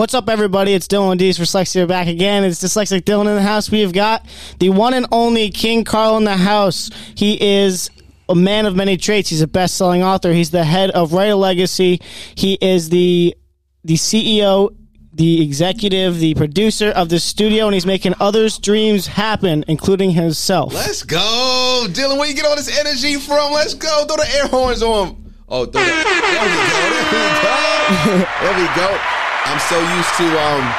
What's up, everybody? It's Dylan D's Dyslexia back again. It's Dyslexic Dylan in the house. We have got the one and only King Carl in the house. He is a man of many traits. He's a best-selling author. He's the head of Write a Legacy. He is the the CEO, the executive, the producer of the studio, and he's making others' dreams happen, including himself. Let's go, Dylan. Where you get all this energy from? Let's go. Throw the air horns on. Oh, the, there we go. There we go. There we go. I'm so used to. Um,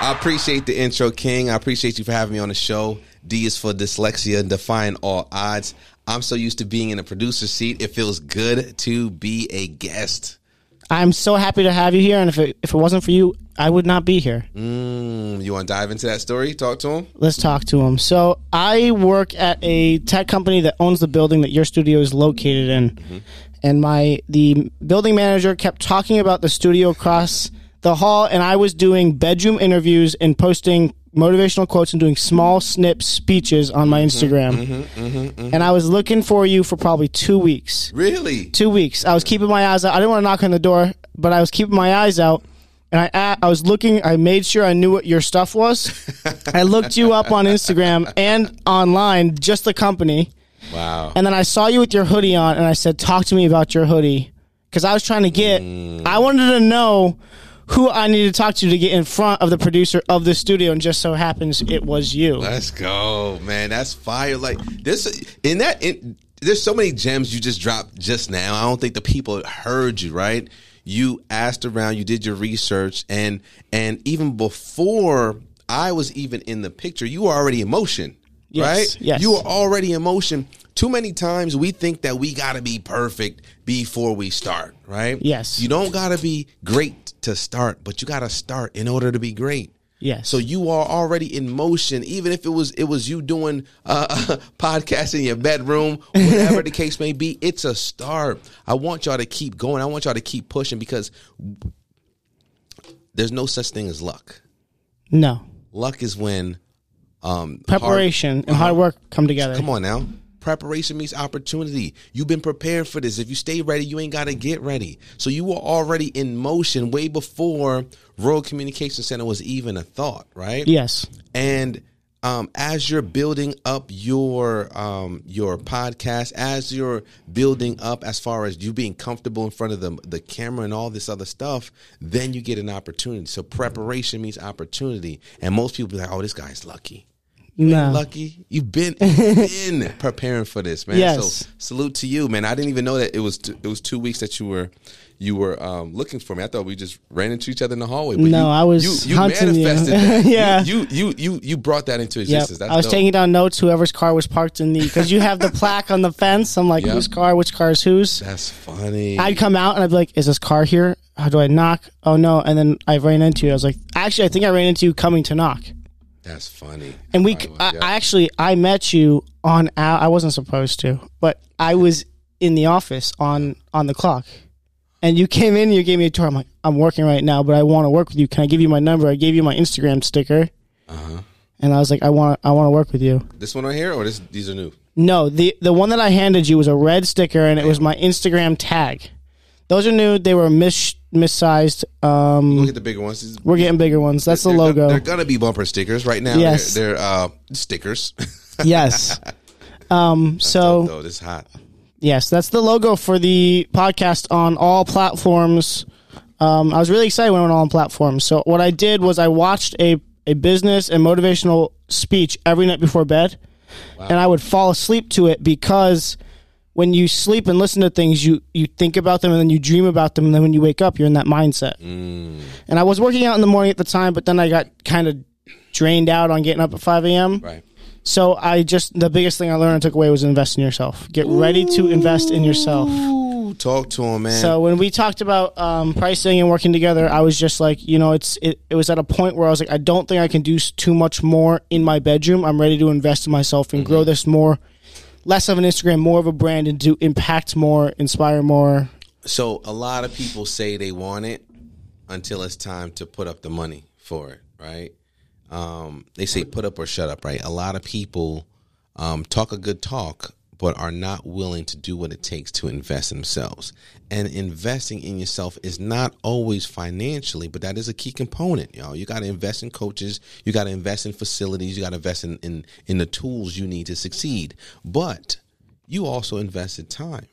I appreciate the intro, King. I appreciate you for having me on the show. D is for dyslexia, defying all odds. I'm so used to being in a producer seat. It feels good to be a guest. I'm so happy to have you here, and if it, if it wasn't for you, I would not be here. Mm, you want to dive into that story? Talk to him. Let's talk to him. So I work at a tech company that owns the building that your studio is located in, mm-hmm. And my the building manager kept talking about the studio across the hall, and I was doing bedroom interviews and posting motivational quotes and doing small snip speeches on my Instagram. Mm-hmm, mm-hmm, mm-hmm. And I was looking for you for probably two weeks. Really? Two weeks. I was keeping my eyes out. I didn't want to knock on the door, but I was keeping my eyes out. And I, I was looking. I made sure I knew what your stuff was. I looked you up on Instagram and online, just the company. Wow. And then I saw you with your hoodie on, and I said, "Talk to me about your hoodie," because I was trying to get. Mm. I wanted to know who I needed to talk to to get in front of the producer of the studio, and just so happens it was you. Let's go, man. That's fire. Like this in that. In, there's so many gems you just dropped just now. I don't think the people heard you right. You asked around, you did your research, and and even before I was even in the picture, you were already in motion. Yes, right? Yes. You are already in motion. Too many times we think that we got to be perfect before we start, right? Yes. You don't got to be great to start, but you got to start in order to be great. Yes. So you are already in motion, even if it was it was you doing uh, podcast in your bedroom, whatever the case may be. It's a start. I want y'all to keep going. I want y'all to keep pushing because there's no such thing as luck. No. Luck is when um, preparation hard, and hard work come together. Come on now. Preparation means opportunity. You've been prepared for this. If you stay ready, you ain't got to get ready. So you were already in motion way before Royal Communication Center was even a thought, right? Yes. And um, as you're building up your um, your podcast, as you're building up as far as you being comfortable in front of the the camera and all this other stuff, then you get an opportunity. So preparation means opportunity, and most people be like, "Oh, this guy's lucky." No. lucky. You've been been preparing for this, man. Yes. So salute to you, man. I didn't even know that it was t- it was two weeks that you were you were um, looking for me. I thought we just ran into each other in the hallway. But no, you, I was you, you manifested you. that. yeah, you, you you you brought that into existence. Yep. I was dope. taking down notes. Whoever's car was parked in the because you have the plaque on the fence. I'm like, yep. whose car? Which car is whose? That's funny. I'd come out and I'd be like, is this car here? How do I knock? Oh no! And then I ran into you. I was like, actually, I think I ran into you coming to knock. That's funny. And we, I, I, actually, I met you on. I wasn't supposed to, but I was in the office on on the clock, and you came in. and You gave me a tour. I'm like, I'm working right now, but I want to work with you. Can I give you my number? I gave you my Instagram sticker. Uh-huh. And I was like, I want, I want to work with you. This one right here, or this? These are new. No, the the one that I handed you was a red sticker, and it was my Instagram tag. Those are new. They were mis missized. Um, we'll get the bigger ones. We're getting bigger ones. That's they're, the logo. Gonna, they're gonna be bumper stickers right now. Yes, they're, they're uh, stickers. yes. Um. So dope, though. this hot. Yes, that's the logo for the podcast on all platforms. Um, I was really excited when it went on platforms. So what I did was I watched a a business and motivational speech every night before bed, wow. and I would fall asleep to it because when you sleep and listen to things, you you think about them and then you dream about them, and then when you wake up, you're in that mindset. Mm. And I was working out in the morning at the time, but then I got kind of drained out on getting up at five a.m. Right. So I just the biggest thing I learned and took away was invest in yourself. Get Ooh. ready to invest in yourself. Talk to him, man. So when we talked about um, pricing and working together, I was just like, you know, it's it, it was at a point where I was like, I don't think I can do too much more in my bedroom. I'm ready to invest in myself and mm-hmm. grow this more less of an Instagram, more of a brand, and to impact more, inspire more. So a lot of people say they want it until it's time to put up the money for it, right? Um, they say put up or shut up, right? A lot of people um, talk a good talk, but are not willing to do what it takes to invest in themselves. And investing in yourself is not always financially, but that is a key component. Know, you got to invest in coaches, you got to invest in facilities, you got to invest in, in in the tools you need to succeed. But you also invested time.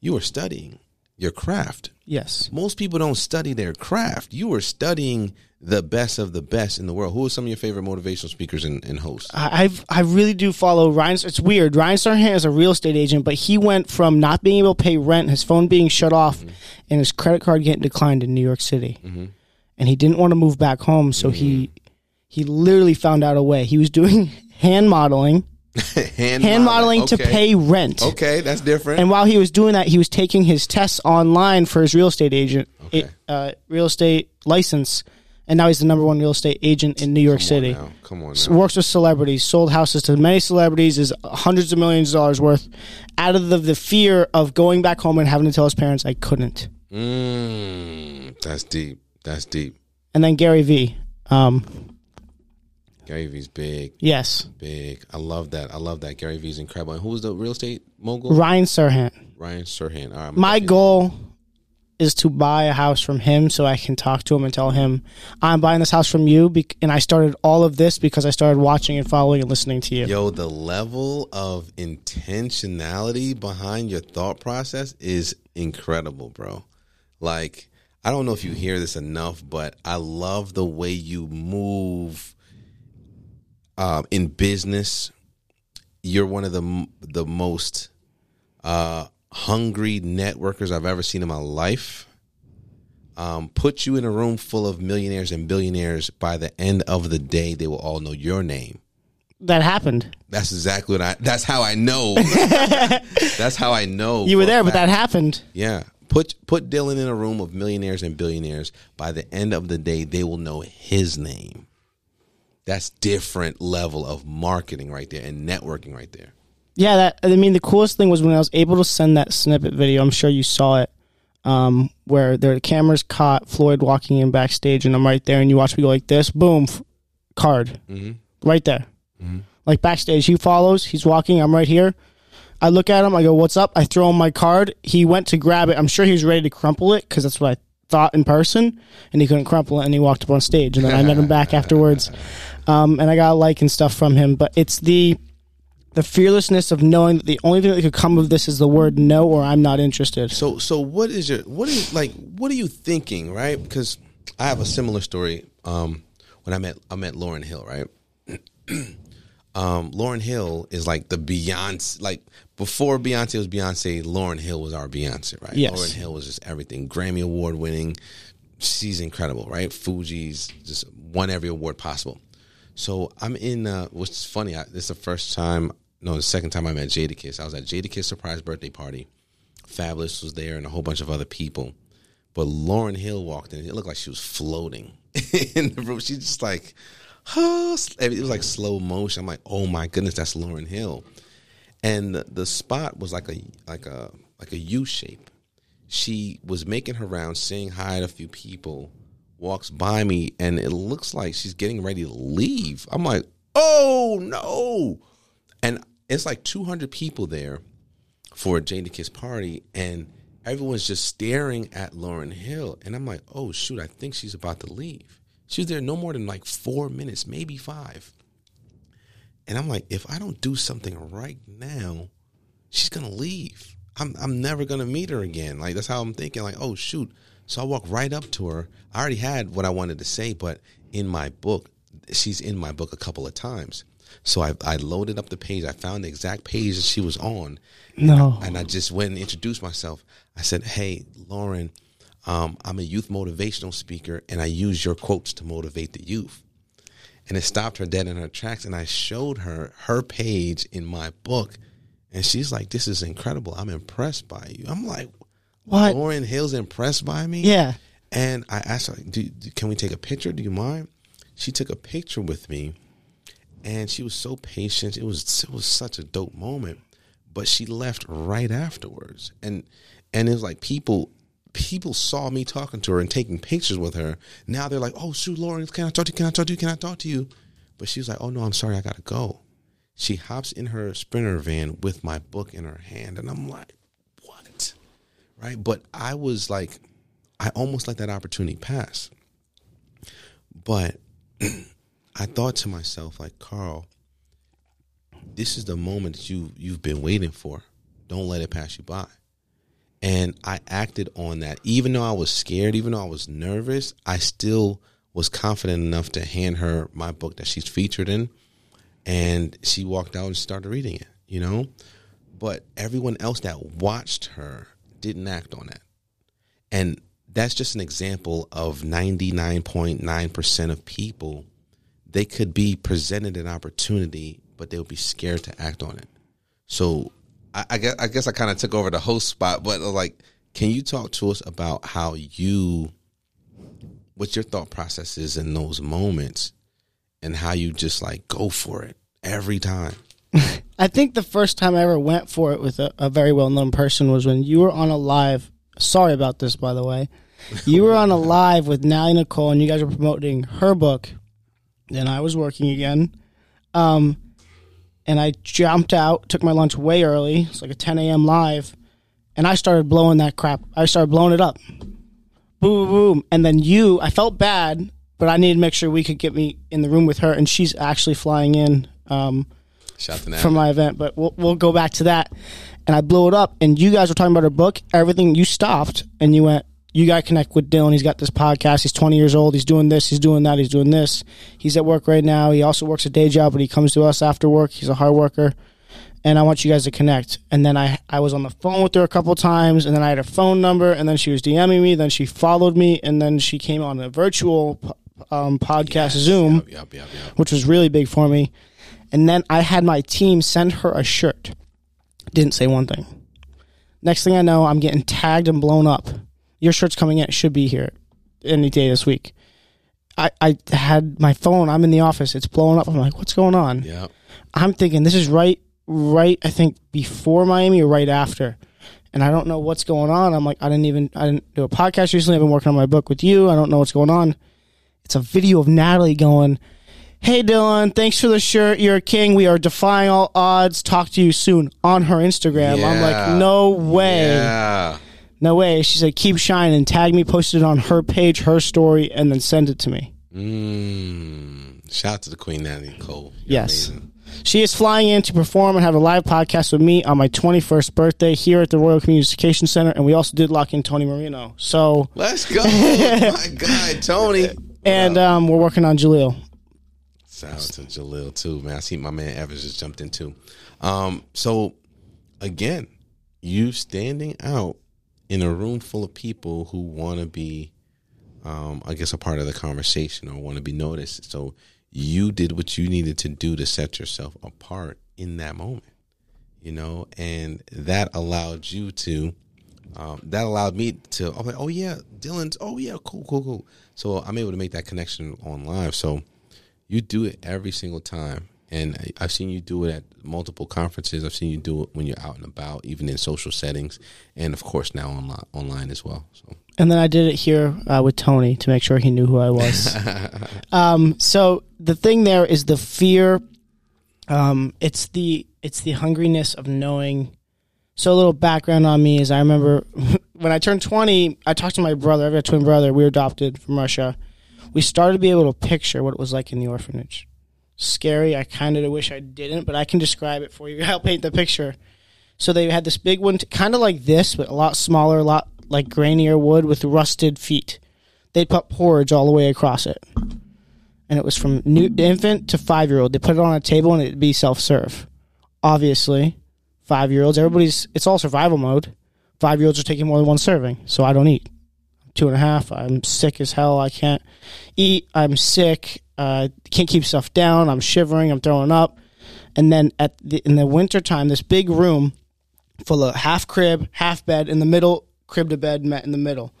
You are studying your craft. Yes. Most people don't study their craft. You are studying the best of the best in the world. Who are some of your favorite motivational speakers and, and hosts? I I've, I really do follow Ryan. It's weird. Ryan Serhant is a real estate agent, but he went from not being able to pay rent, his phone being shut off, mm-hmm. and his credit card getting declined in New York City, mm-hmm. and he didn't want to move back home, so he mm-hmm. he literally found out a way. He was doing hand modeling, hand, hand modeling to Okay. pay rent. Okay, that's different. And while he was doing that, he was taking his tests online for his real estate agent, Okay. uh, real estate license, and now he's the number one real estate agent in New York Come on City. now. Come on now. Works with celebrities, sold houses to many celebrities, is hundreds of millions of dollars worth. Out of the, the fear of going back home and having to tell his parents, I couldn't. Mm, that's deep. That's deep. And then Gary Vee, um, Gary Vee's big, yes, big. I love that. I love that. Gary Vee's incredible. And who was the real estate mogul? Ryan Serhant. Ryan Serhant. All right, I'm My goal is to buy a house from him so I can talk to him and tell him I'm buying this house from you. And I started all of this because I started watching and following and listening to you. Yo, the level of intentionality behind your thought process is incredible, bro. Like, I don't know if you hear this enough, but I love the way you move um, in business. You're one of the the most uh, hungry networkers I've ever seen in my life. Um, put you in a room full of millionaires and billionaires. By the end of the day, they will all know your name. That happened. That's exactly what I. That's how I know. that's how I know. You were there, but that happened. Yeah. Put put Dylan in a room of millionaires and billionaires. By the end of the day, they will know his name. That's different level of marketing right there and networking right there. Yeah, that I mean the coolest thing was when I was able to send that snippet video. I'm sure you saw it, um, where the cameras caught Floyd walking in backstage, and I'm right there, and you watch me go like this, boom, f- card, right there, like backstage. He follows, he's walking, I'm right here. I look at him, I go, "What's up?" I throw him my card. He went to grab it. I'm sure he was ready to crumple it because that's what I thought in person, and he couldn't crumple it, and he walked up on stage, and then I met him back afterwards, um, and I got a like and stuff from him. But it's the the fearlessness of knowing that the only thing that could come of this is the word no or I'm not interested. So so what is your what is like what are you thinking, right? Because I have a similar story. Um, when I met I met Lauryn Hill, right? um, Lauryn Hill is like the Beyonce, like before Beyonce was Beyonce, Lauryn Hill was our Beyonce, right? Yes. Lauryn Hill was just everything, Grammy award winning. She's incredible, right? Fugees just won every award possible. So I'm in. Uh, funny. I, this is the first time. No, the second time I met Jadakiss. I was at Jadakiss' surprise birthday party. Fabolous was there and a whole bunch of other people. But Lauryn Hill walked in. It looked like she was floating in the room. She's just like, huh. it was like slow motion. I'm like, oh my goodness, that's Lauryn Hill. And the spot was like a like a like a U shape. She was making her rounds, saying hi to a few people. Walks by me, and it looks like she's getting ready to leave. I'm like, oh no! And it's like 200 people there for a Jadakiss party, and everyone's just staring at Lauryn Hill. And I'm like, oh shoot, I think she's about to leave. She was there no more than like four minutes, maybe five. And I'm like, if I don't do something right now, she's gonna leave. I'm I'm never gonna meet her again. Like that's how I'm thinking. Like, oh shoot. So I walk right up to her. I already had what I wanted to say, but in my book, she's in my book a couple of times. So I, I loaded up the page. I found the exact page that she was on, No. and I just went and introduced myself. I said, "Hey, Lauryn, um, I'm a youth motivational speaker, and I use your quotes to motivate the youth." And it stopped her dead in her tracks. And I showed her her page in my book, and she's like, "This is incredible. I'm impressed by you." I'm like, What? Lauryn Hill's impressed by me." Yeah. And I asked her, "Can we take a picture? Do you mind?" She took a picture with me, and she was so patient. It was it was such a dope moment. But she left right afterwards, and and it was like people people saw me talking to her and taking pictures with her. Now they're like, "Oh, shoot, Lauren, can I talk to you? Can I talk to you? Can I talk to you?" But she was like, "Oh no, I'm sorry, I gotta go." She hops in her sprinter van with my book in her hand, and I'm like? Right? But I was like, I almost let that opportunity pass. But I thought to myself, like, Carl, this is the moment that you you've been waiting for. Don't let it pass you by. And I acted on that. Even though I was scared, even though I was nervous, I still was confident enough to hand her my book that she's featured in. And she walked out and started reading it, you know? But everyone else that watched her didn't act on that. And that's just an example of 99.9% of people. They could be presented an opportunity, but they would be scared to act on it. So I, I guess I guess I kind of took over the host spot, but uh, like, can you talk to us about how you, what your thought process is in those moments, and how you just like go for it every time? I think the first time I ever went for it with a, a very well known person was when you were on a live. Sorry about this, by the way. You were on a live with Nally Nicole, and you guys were promoting her book. And I was working again. Um, and I jumped out, took my lunch way early. It's like a 10 a.m. live, and I started blowing that crap. I started blowing it up. Boom, boom, boom. And then you, I felt bad, but I needed to make sure we could get me in the room with her, and she's actually flying in um, Shout to from my event. But we'll, we'll go back to that. And I blew it up, and you guys were talking about her book. Everything you stopped, and you went, you got to connect with Dylan. He's got this podcast. He's 20 years old. He's doing this. He's doing that. He's doing this. He's at work right now. He also works a day job, but he comes to us after work. He's a hard worker. And I want you guys to connect. And then I, I was on the phone with her a couple times, and then I had her phone number, and then she was DMing me. Then she followed me, and then she came on a virtual um, podcast Zoom, Yep, yep, yep, yep. which was really big for me. And then I had my team send her a shirt. Didn't say one thing. Next thing I know, I'm getting tagged and blown up. Your shirt's coming in. It should be here any day this week. I, I had my phone. I'm in the office. It's blowing up. I'm like, what's going on? Yep. I'm thinking this is right, right. I think before Miami or right after, and I don't know what's going on. I'm like, I didn't even, I didn't do a podcast recently. I've been working on my book with you. I don't know what's going on. It's a video of Natalie going, "Hey Dylan, thanks for the shirt. You're a king. We are defying all odds. Talk to you soon." On her Instagram, I'm like, no way, Yeah. no way. She said, "Keep shining." Tag me, post it on her page, her story, and then send it to me. Mm. Shout out to the Queen Natalie Cole. You're Yes. amazing. She is flying in to perform and have a live podcast with me on my 21st birthday here at the Royal Communication Center, and we also did lock in Tony Marino. So, Let's go. My God, Tony. and um, we're working on Jaleel. Shout out to Jalil too, man. I see my man Evans just jumped in too. Um, so again, you standing out in a room full of people who want to be, um, I guess, a part of the conversation or want to be noticed. So you did what you needed to do to set yourself apart in that moment, you know, and that allowed you to. Um, that allowed me to. I'm like, oh yeah, Dylan's. Oh yeah, cool, cool, cool. So I'm able to make that connection on live. So you do it every single time and i've seen you do it at multiple conferences i've seen you do it when you're out and about even in social settings and of course now online online as well so And then I did it here uh, with Tony to make sure he knew who I was. um, so the thing there is the fear. Um, it's the it's the hungriness of knowing. So a little background on me is I remember when I turned twenty, I talked to my brother. I have a twin brother. We were adopted from Russia. We started to be able to picture what it was like in the orphanage. Scary. I kind of wish I didn't, but I can describe it for you. I'll paint the picture. So they had this big one, kind of like this, but a lot smaller, a lot like grainier wood with rusted feet. They'd put porridge all the way across it, and it was from new infant to five year old. They put it on a table and it'd be self serve. Obviously, five year olds, everybody's it's all survival mode. Five year olds are taking more than one serving, so I don't eat. Two and a half. I'm sick as hell. I can't eat. I'm sick. Uh, can't keep stuff down. I'm shivering. I'm throwing up. And then at the, in the wintertime, this big room full of half crib, half bed in the middle, crib to bed met in the middle.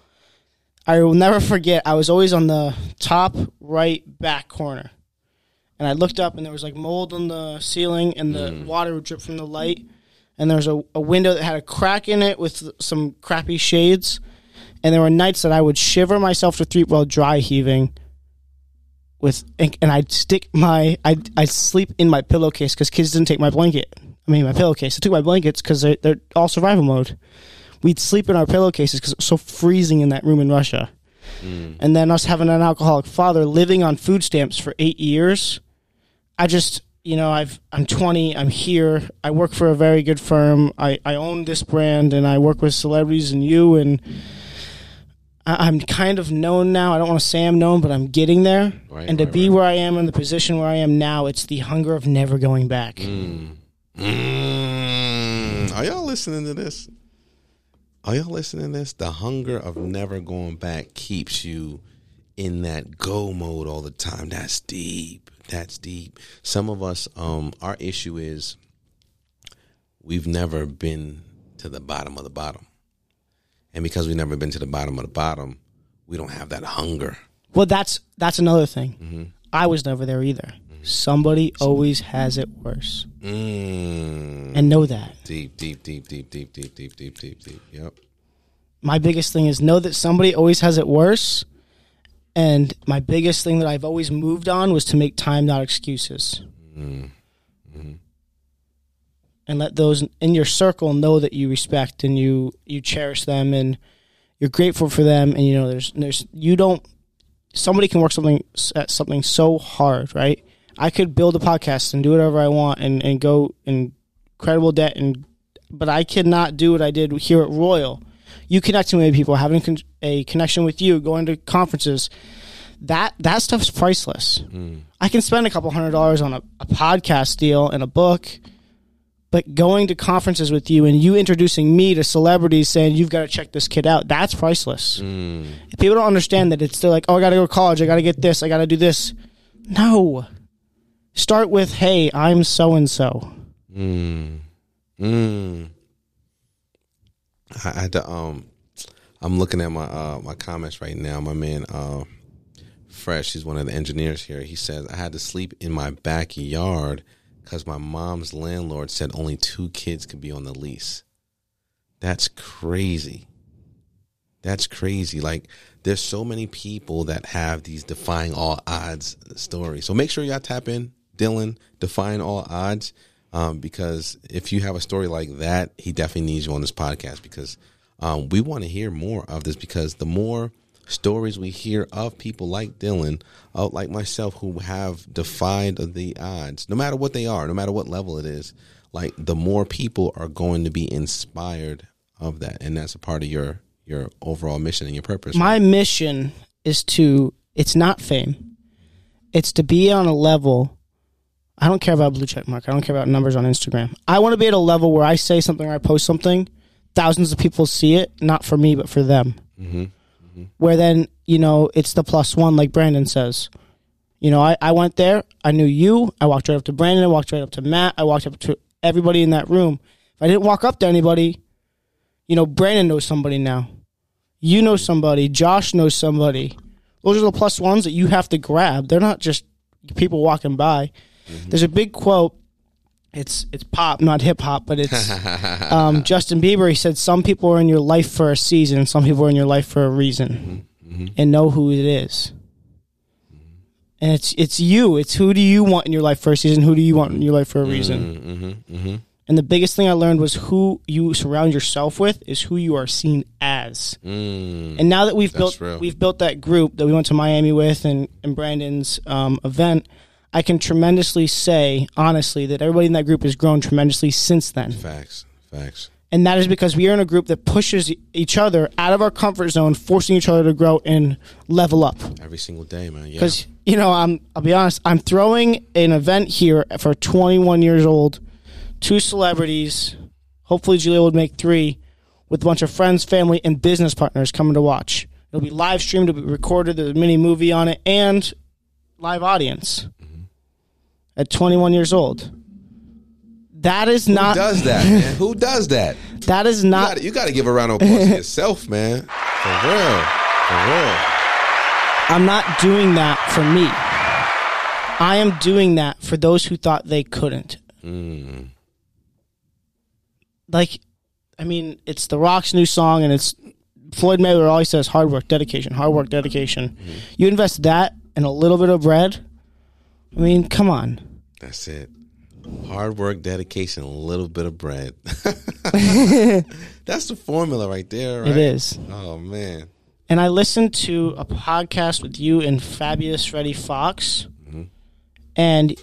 I will never forget. I was always on the top right back corner, and I looked up, and there was like mold on the ceiling, and the water would drip from the light. And there was a, a window that had a crack in it with some crappy shades. And there were nights that I would shiver myself to sleep while dry heaving with and, and I'd stick my I I sleep in my pillowcase because kids didn't take my blanket. I mean my pillowcase. I took my blankets because they're, they're all survival mode. We'd sleep in our pillowcases because it was so freezing in that room in Russia. Mm. And then us having an alcoholic father living on food stamps for eight years. I just you know I've I'm 20. I'm here. I work for a very good firm. I I own this brand and I work with celebrities and you and. I- I'm kind of known now. I don't want to say I'm known, but I'm getting there. Right, and to right, be right. where I am in the position where I am now, it's the hunger of never going back. Mm, are y'all listening to this? Are y'all listening to this? The hunger of never going back keeps you in that go mode all the time. That's deep. That's deep. Some of us, um, our issue is we've never been to the bottom of the bottom. And because we've never been to the bottom of the bottom, we don't have that hunger. Well, that's that's another thing. Mm-hmm. I was never there either. Somebody always has it worse, Mm. and know that. Deep, deep, deep, deep, deep, deep, deep, deep, deep, deep. Yep. My biggest thing is know that somebody always has it worse. And my biggest thing that I've always moved on was to make time, not excuses. And let those in your circle know that you respect and you you cherish them and you're grateful for them. And you know, there's there's you don't. Somebody can work something at something so hard, right? I could build a podcast and do whatever I want and and go in incredible debt and, but I cannot do what I did here at Royal you connecting with people, having con- a connection with you, going to conferences, that that stuff's priceless. Mm. I can spend a couple hundred dollars on a, a podcast deal and a book, but going to conferences with you and you introducing me to celebrities saying you've got to check this kid out, that's priceless. People don't understand that it's they're like, oh, I got to go to college, I got to get this, I got to do this. No, start with, hey, I'm so and so. Mm. Mm. I had to um I'm looking at my uh my comments right now. My man uh Fresh, he's one of the engineers here. He says I had to sleep in my backyard because my mom's landlord said only two kids could be on the lease. That's crazy. That's crazy. Like there's so many people that have these defying all odds stories. So make sure y'all tap in, Dylan, defying all odds. Um, because if you have a story like that, he definitely needs you on this podcast because um, we want to hear more of this because the more stories we hear of people like Dylan, uh, like myself, who have defied the odds, no matter what they are, no matter what level it is, like the more people are going to be inspired of that, and that's a part of your your overall mission and your purpose. my mission is to it's not fame. It's to be on a level i don't care about blue check mark. I don't care about numbers on instagram. I want to be at a level where i say something or i post something thousands of people see it not for me but for them where then you know it's the plus one like brandon says you know I, I went there i knew you i walked right up to brandon i walked right up to matt i walked up to everybody in that room if i didn't walk up to anybody you know brandon knows somebody now you know somebody, Josh knows somebody. Those are the plus ones that you have to grab. They're not just people walking by. Mm-hmm. There's a big quote. It's it's pop, not hip hop, but it's um, Justin Bieber. He said, "Some people are in your life for a season. Some people are in your life for a reason, and know who it is." And it's it's you. It's who do you want in your life for a season? Who do you want in your life for a reason? Mm-hmm, And the biggest thing I learned was who you surround yourself with is who you are seen as. Mm. And now that we've built real. we've built that group that we went to Miami with and, and Brandon's um, event, I can tremendously say honestly that everybody in that group has grown tremendously since then. Facts, facts. And that is because we are in a group that pushes each other out of our comfort zone, forcing each other to grow and level up. Every single day, man. Yeah. Because you know, I'm I'll be honest, I'm throwing an event here for 21 years old, two celebrities. Hopefully, Julia would make three, with a bunch of friends, family, and business partners coming to watch. It'll be live streamed, it'll be recorded, there's a mini movie on it, and live audience. At 21 years old, that is Who not does that, man? Who does that? that is You not gotta, you gotta give a round of applause to yourself, man. For real. For real. I'm not doing that for me. I am doing that for those who thought they couldn't. Mm. Like, I mean, it's The Rock's new song, and it's Floyd Mayweather always says hard work, dedication, hard work, dedication. Mm-hmm. You invest that and a little bit of bread. I mean, come on. That's it. Hard work, dedication, a little bit of bread. That's the formula right there, right? It is. Oh man. And I listened to a podcast with you and Fabius Freddy Fox, mm-hmm. and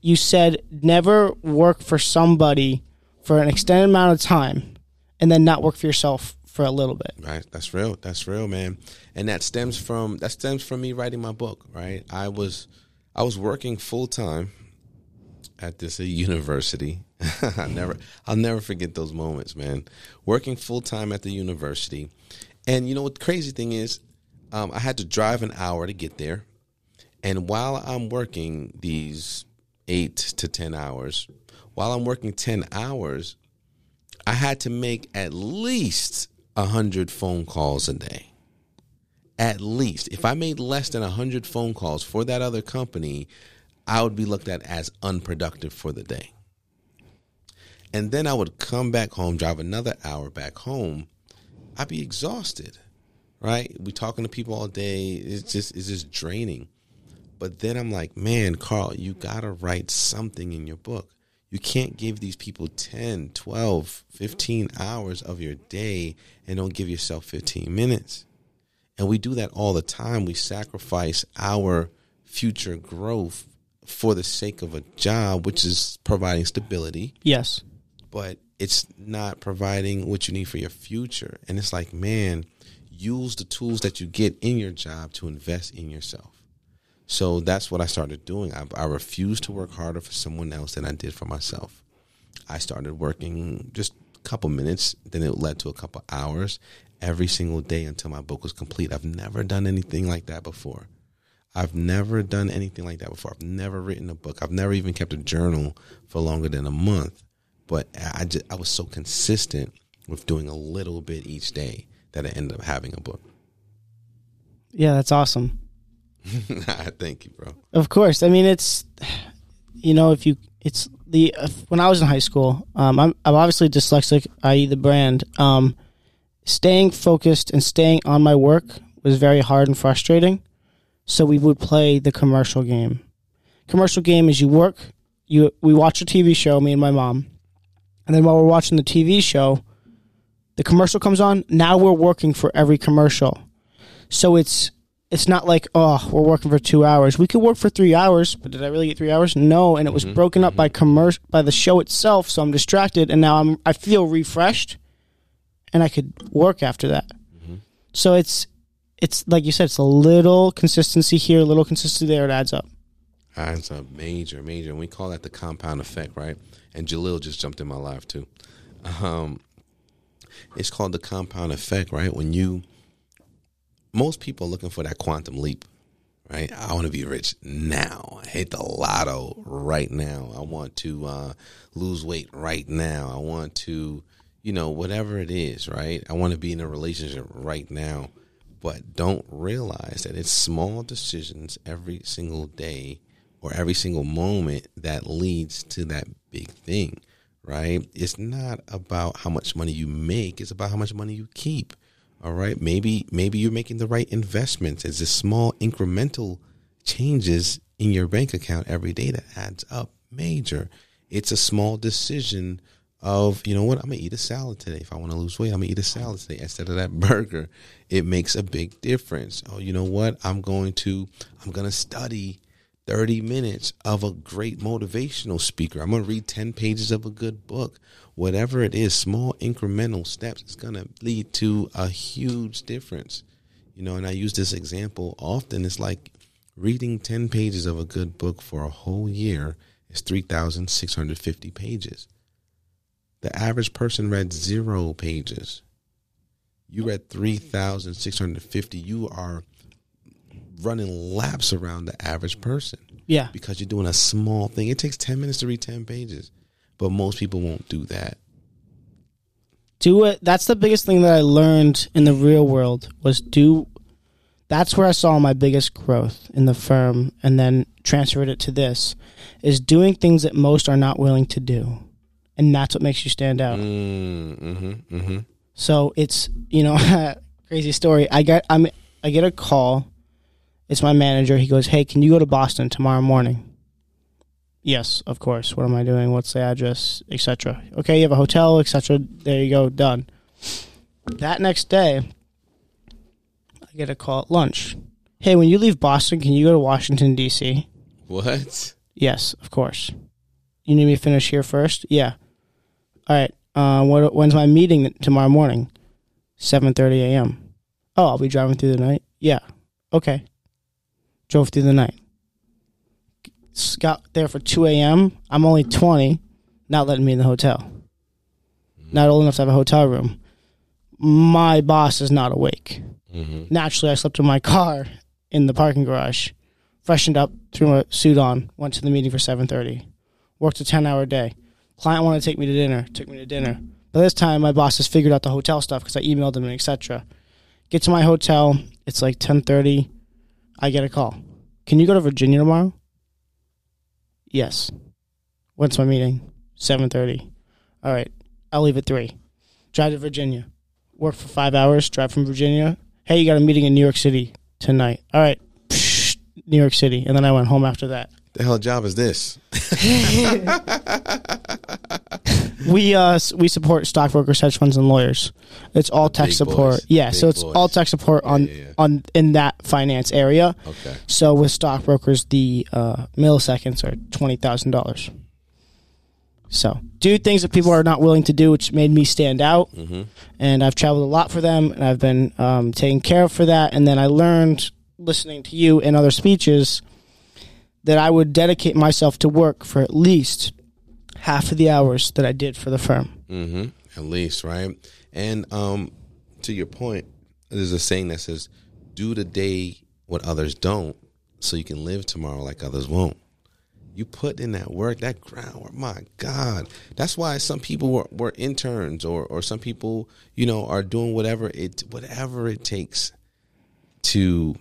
you said never work for somebody for an extended amount of time and then not work for yourself for a little bit. Right. That's real. That's real, man. And that stems from that stems from me writing my book, right? I was I was working full time at this university. I never I'll never forget those moments, man. Working full time at the university. And you know what the crazy thing is? Um, I had to drive an hour to get there. And while I'm working these eight to 10 hours, while I'm working 10 hours, I had to make at least a 100 phone calls a day. At least. If I made less than a 100 phone calls for that other company, I would be looked at as unproductive for the day. And then I would come back home, drive another hour back home. I'd be exhausted, right? We talking to people all day. It's just it's just draining. But then I'm like, man, Carl, you gotta write something in your book. You can't give these people 10, 12, 15 hours of your day and don't give yourself 15 minutes. And we do that all the time. We sacrifice our future growth for the sake of a job, which is providing stability, Yes. but it's not providing what you need for your future. And it's like, man, use the tools that you get in your job to invest in yourself. So that's what I started doing. I, I refused to work harder for someone else than I did for myself. I started working just a couple minutes, then it led to a couple hours every single day until my book was complete. I've never done anything like that before. I've never done anything like that before. I've never written a book. I've never even kept a journal for longer than a month. But I just, I was so consistent with doing a little bit each day that I ended up having a book. Yeah, that's awesome. Thank you, bro. Of course. I mean, it's you know, if you it's the uh, when I was in high school, um, I'm I'm obviously dyslexic, i.e., the brand. Um, staying focused and staying on my work was very hard and frustrating. So we would play the commercial game. Commercial game is you work, you we watch a TV show, me and my mom, and then while we're watching the TV show, the commercial comes on. Now we're working for every commercial. So it's it's not like oh we're working for two hours. We could work for three hours, but did I really get three hours? No, and it was mm-hmm. broken up mm-hmm. by commercial by the show itself. So I'm distracted, and now I'm I feel refreshed, and I could work after that. Mm-hmm. So it's it's like you said, it's a little consistency here, a little consistency there. It adds up. That's a major, major. And we call that the compound effect, right? And Jalil just jumped in my life too. Um, it's called the compound effect, right? When you, most people are looking for that quantum leap, right? I want to be rich now. I hit the lotto right now. I want to uh, lose weight right now. I want to, you know, whatever it is, right? I want to be in a relationship right now. But don't realize that it's small decisions every single day or every single moment that leads to that big thing, right? It's not about how much money you make, it's about how much money you keep. All right. Maybe maybe you're making the right investments. It's just small incremental changes in your bank account every day that adds up major. It's a small decision of, you know what, I'm gonna eat a salad today. If I want to lose weight, I'm gonna eat a salad today instead of that burger. It makes a big difference. Oh, you know what? I'm going to I'm gonna study 30 minutes of a great motivational speaker. I'm going to read 10 pages of a good book. Whatever it is, small incremental steps, it's going to lead to a huge difference. You know, and I use this example often. It's like reading 10 pages of a good book for a whole year is 3,650 pages. The average person read zero pages. You read 3,650. You are running laps around the average person Yeah. because you're doing a small thing. It takes 10 minutes to read 10 pages, but most people won't do that. do it that's the biggest thing that i learned in the real world was do that's where i saw my biggest growth in the firm and then transferred it to this is doing things that most are not willing to do and that's what makes you stand out Mm, mm-hmm, mm-hmm. so it's you know crazy story i get i'm i get a call It's my manager. He goes, "Hey, can you go to Boston tomorrow morning?" Yes, of course. What am I doing? What's the address, etc. Okay, you have a hotel, etc. There you go, done. That next day, I get a call at lunch. Hey, when you leave Boston, can you go to Washington D.C.? What? Yes, of course. You need me to finish here first? Yeah. All right. Uh, what, when's my meeting tomorrow morning? 7.30 a.m. Oh, I'll be driving through the night? Yeah. Okay. Drove through the night. Got there for 2 a.m. I'm only 20, not letting me in the hotel. Not old enough to have a hotel room. My boss is not awake. Mm-hmm. Naturally, I slept in my car in the parking garage, freshened up, threw a suit on, went to the meeting for 7.30. Worked a 10-hour day. Client wanted to take me to dinner, took me to dinner. By this time, my boss has figured out the hotel stuff because I emailed him and etc. Get to my hotel. It's like 10.30. I get a call. Can you go to Virginia tomorrow? Yes. When's my meeting? 7.30. All right. I'll leave at 3. Drive to Virginia. Work for five hours. Drive from Virginia. Hey, you got a meeting in New York City tonight. All right. Psh, New York City. And then I went home after that. The hell job is this? We uh we support stockbrokers, hedge funds, and lawyers. It's all tech support. boys. Yeah, so it's boys. all tech support on Yeah, yeah, yeah. on in that finance area. Okay. So with stockbrokers, the uh, milliseconds are twenty thousand dollars. So do things that people are not willing to do, which made me stand out. Mm-hmm. And I've traveled a lot for them, and I've been um, taken care of for that. And then I learned listening to you and other speeches that I would dedicate myself to work for at least half of the hours that I did for the firm. Mm-hmm. At least, right? And um, to your point, there's a saying that says, "Do today what others don't, so you can live tomorrow like others won't." You put in that work, that groundwork. My God, that's why some people were, were interns, or or some people, you know, are doing whatever it whatever it takes to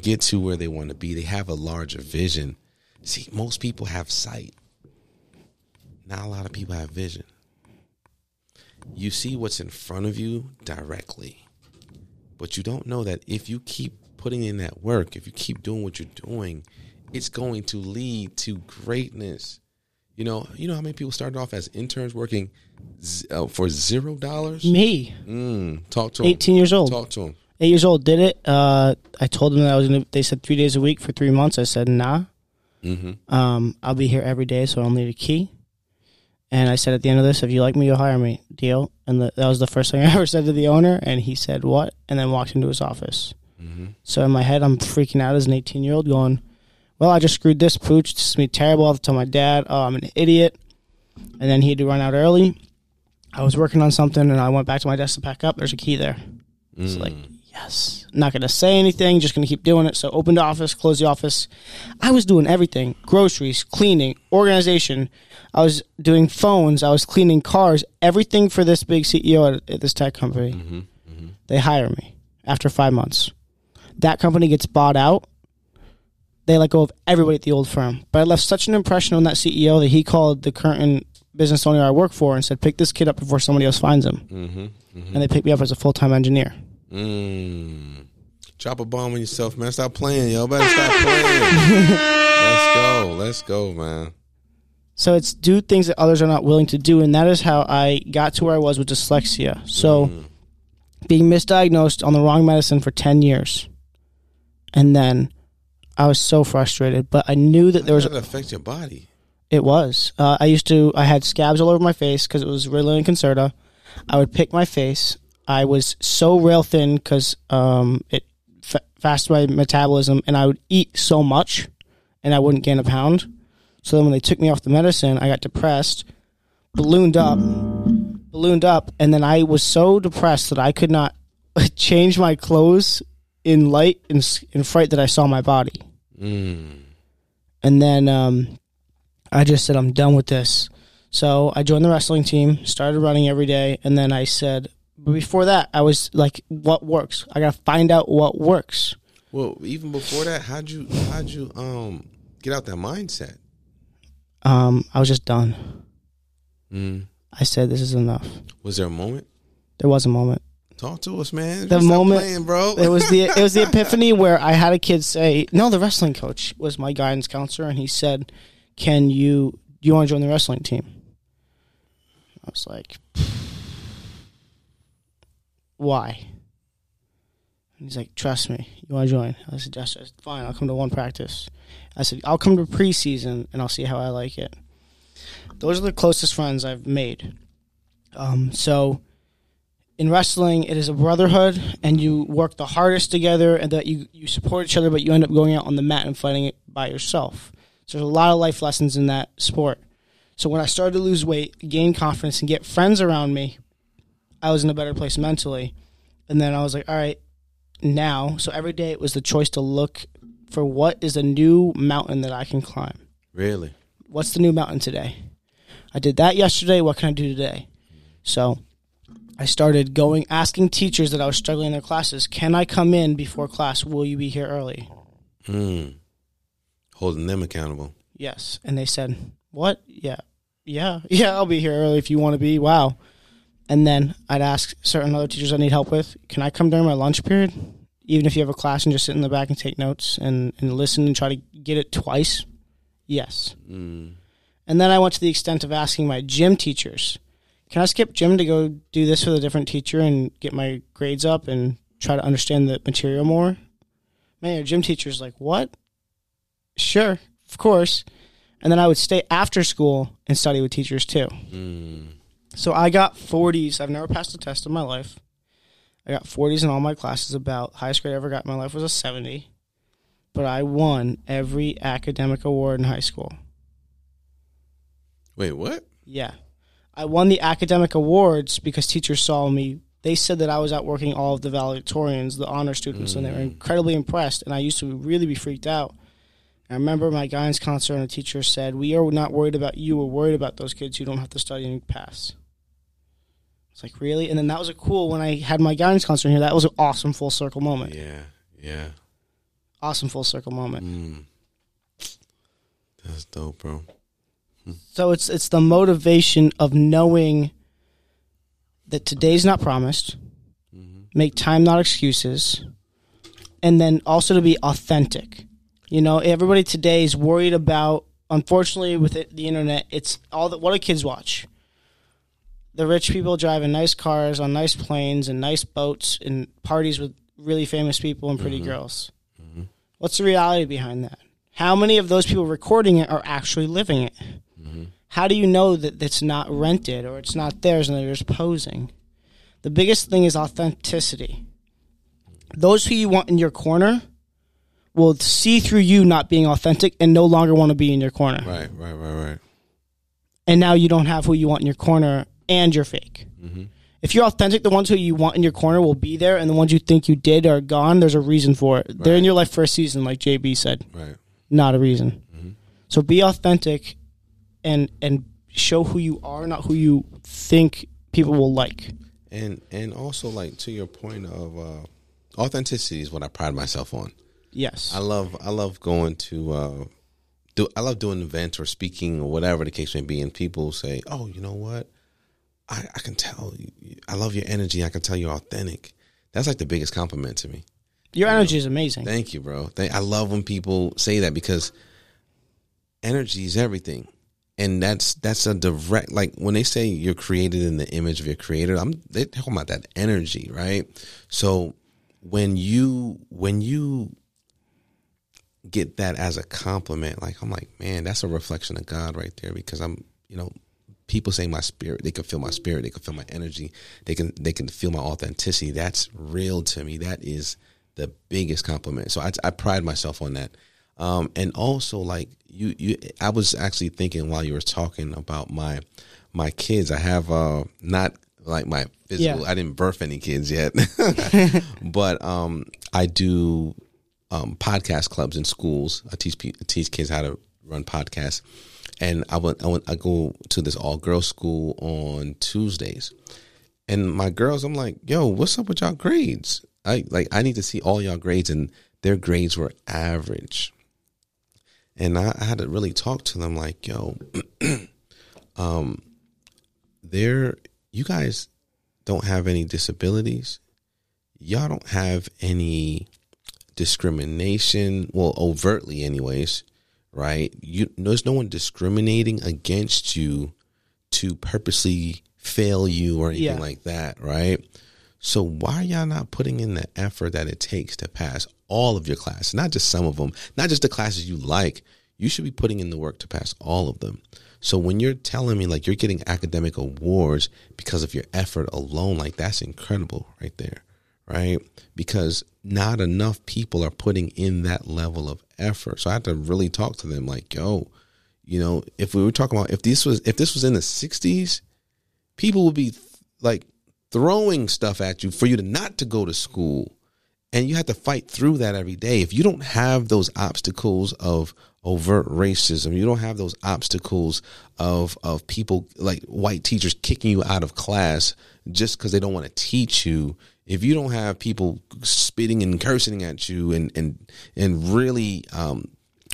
get to where they want to be. They have a larger vision. See, most people have sight. Not a lot of people have vision you see what's in front of you directly. But you don't know that if you keep putting in that work, if you keep doing what you're doing, it's going to lead to greatness. You know, you know how many people started off as interns working z- uh, for zero dollars. Me, Mm, talk to them. 18 years old. Talk to them. Eight years old, did it. Uh, I told them that I was going to, they said three days a week for three months. I said, nah. Mm-hmm. Um, I'll be here every day, so I don't need a key. And I said at the end of this, if you like me, you'll hire me. Deal. And the, that was the first thing I ever said to the owner. And he said, what? And then walked into his office. Mm-hmm. So in my head, I'm freaking out as an 18 year old, going, well, I just screwed this pooch. This is me terrible. I'll tell my dad, oh, I'm an idiot. And then he had to run out early. I was working on something, and I went back to my desk to pack up. There's a key there. It's like, yes. Not going to say anything, just going to keep doing it. So open the office, close the office. I was doing everything groceries, cleaning, organization. I was doing phones. I was cleaning cars, everything for this big CEO at, at this tech company. Mm-hmm. They hire me after five months. That company gets bought out. They let go of everybody at the old firm. But I left such an impression on that CEO that he called the current business owner I work for and said, pick this kid up before somebody else finds him. Mm-hmm. Mm-hmm. And they picked me up as a full time engineer. Mm. Drop a bomb on yourself, man. Stop playing, yo. Better stop playing. Let's go. Let's go, man. So it's do things that others are not willing to do, and that is how I got to where I was with dyslexia. So Mm. being misdiagnosed on the wrong medicine for ten years, and then I was so frustrated. But I knew that there was does that affect your body? it was. Uh, I used to. I had scabs all over my face because it was Ritalin and Concerta. I would pick my face. I was so rail thin because um, it fa- fasted my metabolism, and I would eat so much, and I wouldn't gain a pound. So then, when they took me off the medicine, I got depressed, ballooned up, ballooned up, and then I was so depressed that I could not change my clothes in light and in fright that I saw my body. Mm. And then um, I just said, I'm done with this. So I joined the wrestling team, started running every day, and then I said, but before that, I was like, what works? I got to find out what works. Well, even before that, how'd you how'd you um get out that mindset? Um, I was just done. Mm. I said, this is enough. Was there a moment? There was a moment. Talk to us, man. The Stop moment- playing, bro. it was the it was the epiphany where I had a kid say, "No, the wrestling coach was my guidance counselor," and he said, "Can you do you want to join the wrestling team?" I was like, "Why?" And he's like, "Trust me, you want to join?" I said, "Yes, fine. I'll come to one practice." I said, "I'll come to preseason and I'll see how I like it." Those are the closest friends I've made. Um, so in wrestling, it is a brotherhood, and you work the hardest together, and that you, you support each other, but you end up going out on the mat and fighting it by yourself. So there's a lot of life lessons in that sport. So when I started to lose weight, gain confidence, and get friends around me, I was in a better place mentally. And then I was like, all right, now. So every day it was the choice to look for what is a new mountain that I can climb. really? What's the new mountain today? I did that yesterday. What can I do today? So I started going, asking teachers that I was struggling in their classes, can I come in before class? Will you be here early? Mm. Holding them accountable. Yes. And they said, what? Yeah. Yeah. Yeah, I'll be here early if you want to be. Wow. And then I'd ask certain other teachers I need help with, can I come during my lunch period? Even if you have a class and just sit in the back and take notes and, and listen and try to get it twice? Yes. Mm. And then I went to the extent of asking my gym teachers, can I skip gym to go do this with a different teacher and get my grades up and try to understand the material more? Man, your gym teacher's like, what? Sure, of course. And then I would stay after school and study with teachers too. Mm. So I got 40s. I've never passed a test in my life. I got 40s in all my classes. About highest grade I ever got in my life was a 70. But I won every academic award in high school. Wait, what? Yeah. I won the academic awards because teachers saw me. They said that I was outworking all of the valedictorians, the honor students, and they were mm. incredibly impressed. And I used to really be freaked out. I remember my guidance counselor and the teacher said, We are not worried about you. We're worried about those kids who don't have to study and pass. It's like, really? And then that was a cool, when I had my guidance counselor here, that was an awesome full circle moment. Yeah, yeah. Awesome full circle moment. Mm. That's dope, bro. So it's it's the motivation of knowing that today's not promised. Mm-hmm. Make time, not excuses, and then also to be authentic. You know, everybody today is worried about. Unfortunately, with it, the internet, it's all that. What do kids watch? The rich people driving nice cars on nice planes and nice boats and parties with really famous people and pretty mm-hmm. girls. Mm-hmm. What's the reality behind that? How many of those people recording it are actually living it? Mm-hmm. How do you know that it's not rented or it's not theirs and they're just posing? The biggest thing is authenticity. Those who you want in your corner will see through you not being authentic and no longer want to be in your corner. Right, right, right, right. And now you don't have who you want in your corner and you're fake. If you're authentic, the ones who you want in your corner will be there, and the ones you think you did are gone. There's a reason for it. They're in your life for a season, like JB said, Right. not a reason. So be authentic and and show who you are, not who you think people will like. And and also like to your point of uh authenticity is what I pride myself on. Yes. I love I love going to uh do I love doing events or speaking or whatever the case may be and people say, "Oh, you know what? I I can tell you, I love your energy. I can tell you're authentic." That's like the biggest compliment to me. Your energy is amazing. Thank you, bro. Thank, I love when people say that because energy is everything. And that's that's a direct like when they say you're created in the image of your creator, I'm they're talking about that energy, right? So when you when you get that as a compliment, like I'm like, man, that's a reflection of God right there because I'm, you know, people say my spirit, they can feel my spirit, they can feel my energy, they can they can feel my authenticity. That's real to me. That is the biggest compliment. So I, I pride myself on that. Um, and also like you, you, I was actually thinking while you were talking about my, my kids, I have, uh, not like my physical, Yeah. I didn't birth any kids yet, but, um, I do, um, podcast clubs in schools. I teach, pe- teach kids how to run podcasts. And I went, I went, I go to this all girls school on Tuesdays. And my girls, I'm like, yo, what's up with y'all grades? I like I need to see all y'all grades and their grades were average. And I, I had to really talk to them like, yo, um, they're you guys don't have any disabilities. y'all don't have any discrimination, well, overtly, anyways, right? You there's no one discriminating against you to purposely fail you or anything Yeah. like that, right? So why are y'all not putting in the effort that it takes to pass all of your classes, not just some of them, not just the classes you like? You should be putting in the work to pass all of them. So when you're telling me like you're getting academic awards because of your effort alone, like that's incredible right there, right? Because not enough people are putting in that level of effort. So I had to really talk to them like, yo, you know, if we were talking about if this was if this was in the 60s, people would be like throwing stuff at you for you to not to go to school and you have to fight through that every day if you don't have those obstacles of overt racism you don't have those obstacles of of people like white teachers kicking you out of class just because they don't want to teach you if you don't have people spitting and cursing at you and and and really um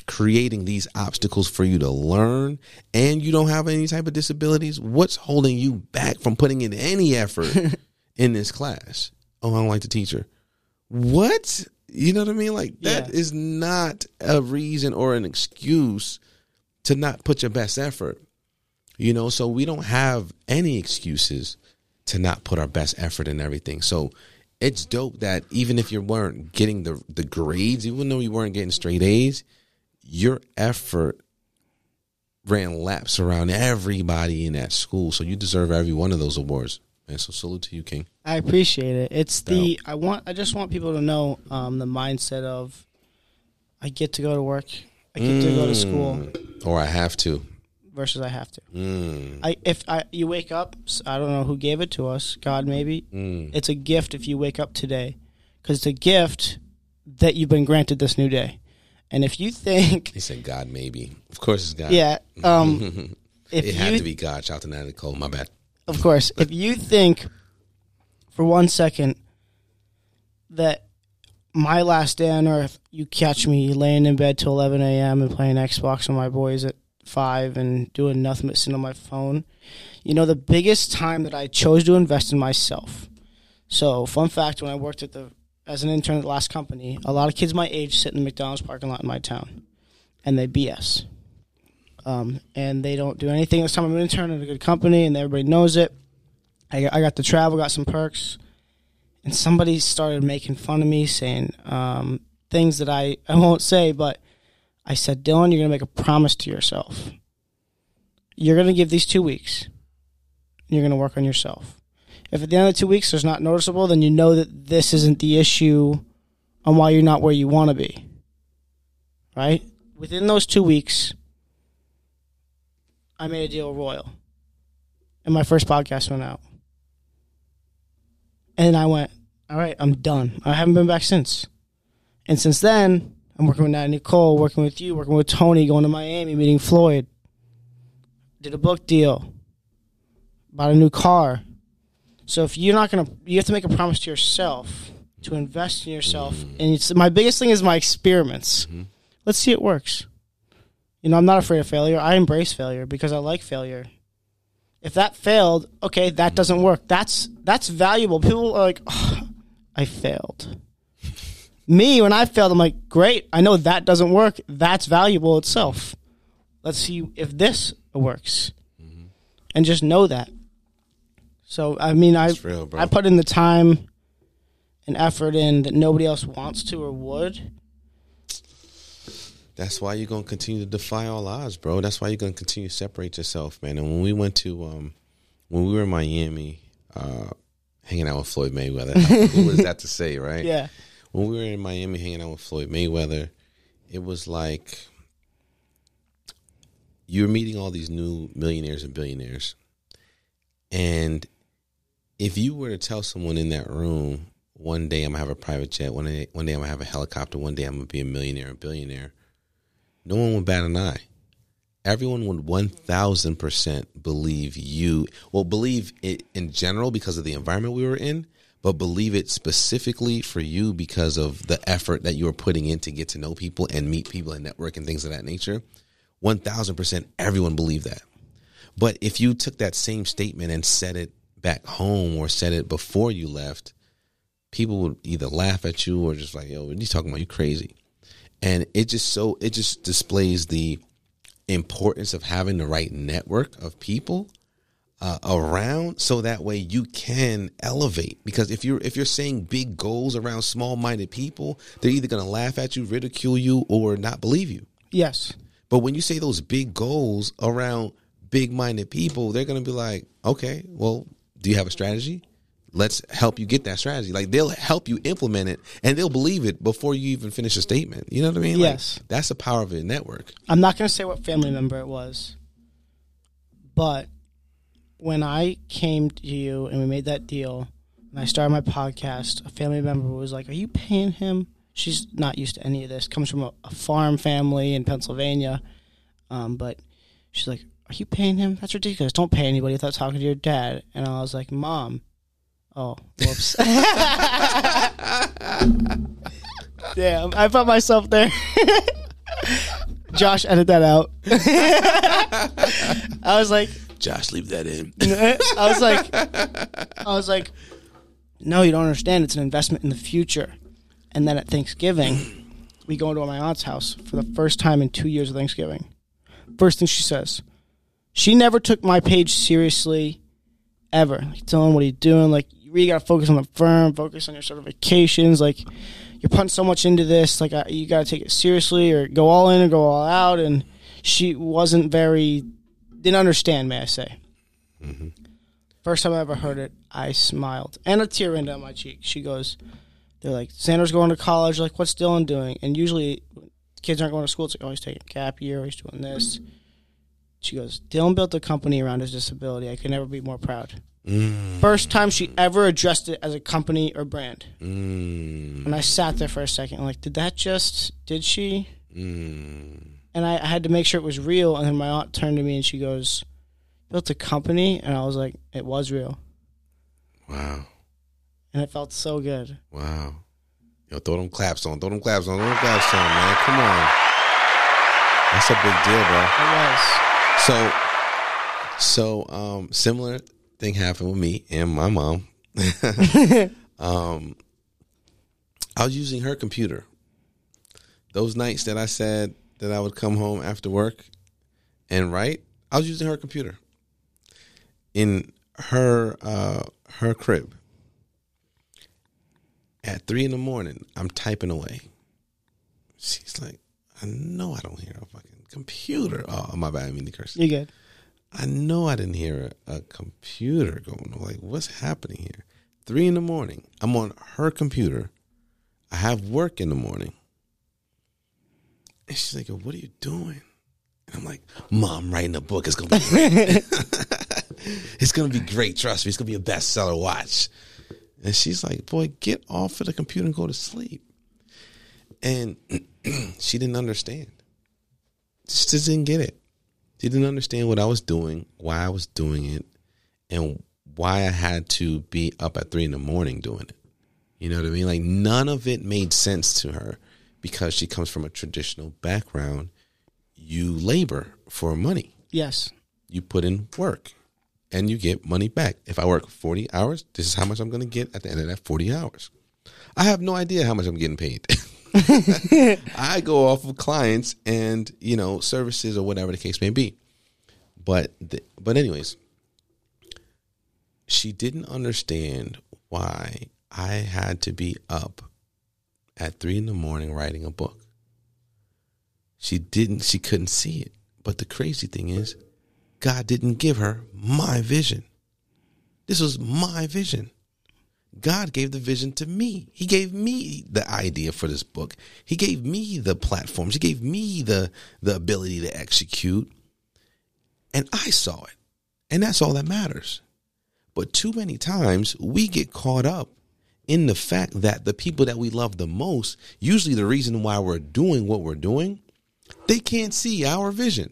creating these obstacles for you to learn and you don't have any type of disabilities, what's holding you back from putting in any effort in this class? Oh, I don't like the teacher. What? You know what I mean? Like that is Yeah. not a reason or an excuse to not put your best effort. You know, so we don't have any excuses to not put our best effort in everything. So it's dope that even if you weren't getting the the grades, even though you weren't getting straight A's, your effort ran laps around everybody in that school. So you deserve every one of those awards. And so salute to you, King. I appreciate it. It's the I want I just want people to know um, the mindset of I get to go to work, I get to go to school Mm. Or I have to. Versus I have to. Mm. I if I you wake up, I don't know who gave it to us, God maybe. Mm. It's a gift if you wake up today, because it's a gift that you've been granted this new day. And if you think, He said God maybe. Of course it's God. yeah, um, if it you had to be God. Shout out to Natalie Cole. My bad. Of course, if you think for one second that my last day on earth, you catch me laying in bed till 11 a.m. and playing Xbox with my boys at 5 and doing nothing but sitting on my phone, you know, the biggest time that I chose to invest in myself. So, fun fact when I worked at the as an intern at the last company, a lot of kids my age sit in the McDonald's parking lot in my town and they BS um, and they don't do anything. This time I'm an intern at a good company, and everybody knows it. I I got to travel, got some perks, and somebody started making fun of me, saying um, things that I, I won't say, but I said, Dylan, you're going to make a promise to yourself. You're going to give these two weeks. You're going to work on yourself. If at the end of the two weeks there's not noticeable, then you know that this isn't the issue on why you're not where you want to be. Right? Within those two weeks, I made a deal with Royal. And my first podcast went out. And I went, all right, I'm done. I haven't been back since. And since then, I'm working with Natalie Nicole, working with you, working with Tony, going to Miami, meeting Floyd. Did a book deal. Bought a new car. So if you're not gonna, you have to make a promise to yourself to invest in yourself. Mm-hmm. And it's my biggest thing is my experiments. Mm-hmm. Let's see it works. You know, I'm not afraid of failure. I embrace failure because I like failure. If that failed, okay, that mm-hmm. doesn't work. That's that's valuable. People are like, "Oh, I failed. Me, when I failed, I'm like, great. I know that doesn't work. That's valuable itself. Let's see if this works, and just know that. So, I mean, I real. I put in the time and effort in that nobody else wants to or would. That's why you're gonna continue to defy all odds, bro. That's why you're gonna continue to separate yourself, man. And when we went to um when we were in Miami, uh hanging out with Floyd Mayweather. How cool is that to say, right? Yeah. When we were in Miami hanging out with Floyd Mayweather, it was like you were meeting all these new millionaires and billionaires. And if you were to tell someone in that room, one day I'm gonna have a private jet, one day one day I'm gonna have a helicopter, one day I'm gonna be a millionaire or billionaire, no one would bat an eye. Everyone would one thousand percent believe you. Well, believe it in general because of the environment we were in, but believe it specifically for you because of the effort that you are putting in to get to know people and meet people and network and things of that nature. One thousand percent, everyone believed that. But if you took that same statement and said it back home or said it before you left, people would either laugh at you or just like, yo, what are you talking about? You crazy. And it just so it just displays the importance of having the right network of people uh, around so that way you can elevate. Because if you're if you're saying big goals around small-minded people they're either going to laugh at you ridicule you or not believe you. Yes. but when you say those big goals around big-minded people they're going to be like okay well do you have a strategy? Let's help you get that strategy. Like they'll help you implement it and they'll believe it before you even finish a statement. You know what i mean? Like, Yes. that's the power of a network. I'm not going to say what family member it was, but when I came to you and we made that deal and I started my podcast, a family member was like, Are you paying him? She's not used to any of this, comes from a, a farm family in Pennsylvania. Um, but she's like, Are you paying him? That's ridiculous. Don't pay anybody without talking to your dad. And I was like, Mom. Oh, whoops. Damn, I put myself there. Josh, edit that out. I was like, josh leave that in I was like, I was like, no, you don't understand. It's an investment in the future. And then at Thanksgiving, we go into my aunt's house for the first time in two years of Thanksgiving. First thing she says, she never took my page seriously, ever. Like, telling what you doing? Like, you really got to focus on the firm, focus on your certifications. Like, you're putting so much into this. Like, you got to take it seriously or go all in or go all out. And she wasn't very, didn't understand, may I say. First time I ever heard it, I smiled. And a tear ran down my cheek. She goes, they're like, Xander's going to college. Like, what's Dylan doing? And usually, kids aren't going to school. It's like, oh, he's taking a gap year. He's doing this. She goes, Dylan built a company around his disability. I could never be more proud. First time she ever addressed it as a company or brand. Mm, And I sat there for a second, like, did that just, did she? mm. And I, I had to make sure it was real. And then my aunt turned to me and she goes, built a company? And I was like, it was real. wow And it felt so good. Wow. Yo, throw them claps on. Throw them claps on. Throw them claps on, man. Come on. That's a big deal, bro. It was. So, so um, similar thing happened with me and my mom. um, I was using her computer. Those nights that I said that I would come home after work and write, I was using her computer in her uh, her crib. At three in the morning, I'm typing away. She's like, I know I don't hear a fucking computer. Oh, my bad. I mean the curse. You good? I know I didn't hear a, a computer going. on. Like, what's happening here? Three in the morning. I'm on her computer. I have work in the morning. And she's like, What are you doing? And I'm like, Mom, writing a book. It's gonna be great. it's gonna be great. Trust me. It's gonna be a bestseller. Watch. And she's like, Boy, get off of the computer and go to sleep. And she didn't understand. She just didn't get it. She didn't understand what I was doing, why I was doing it, and why I had to be up at three in the morning doing it. You know what I mean? Like none of it made sense to her because she comes from a traditional background. You labor for money. Yes. You put in work and you get money back. If I work 40 hours, this is how much I'm going to get at the end of that 40 hours. I have no idea how much I'm getting paid. I go off of clients and, you know, services or whatever the case may be. But the, but anyways, she didn't understand why I had to be up at three in the morning writing a book. She didn't, she couldn't see it. But the crazy thing is, God didn't give her my vision. This was my vision. God gave the vision to me. He gave me the idea for this book. He gave me the platforms. He gave me the the ability to execute. And I saw it. And that's all that matters. But too many times we get caught up in the fact that the people that we love the most, usually the reason why we're doing what we're doing, they can't see our vision.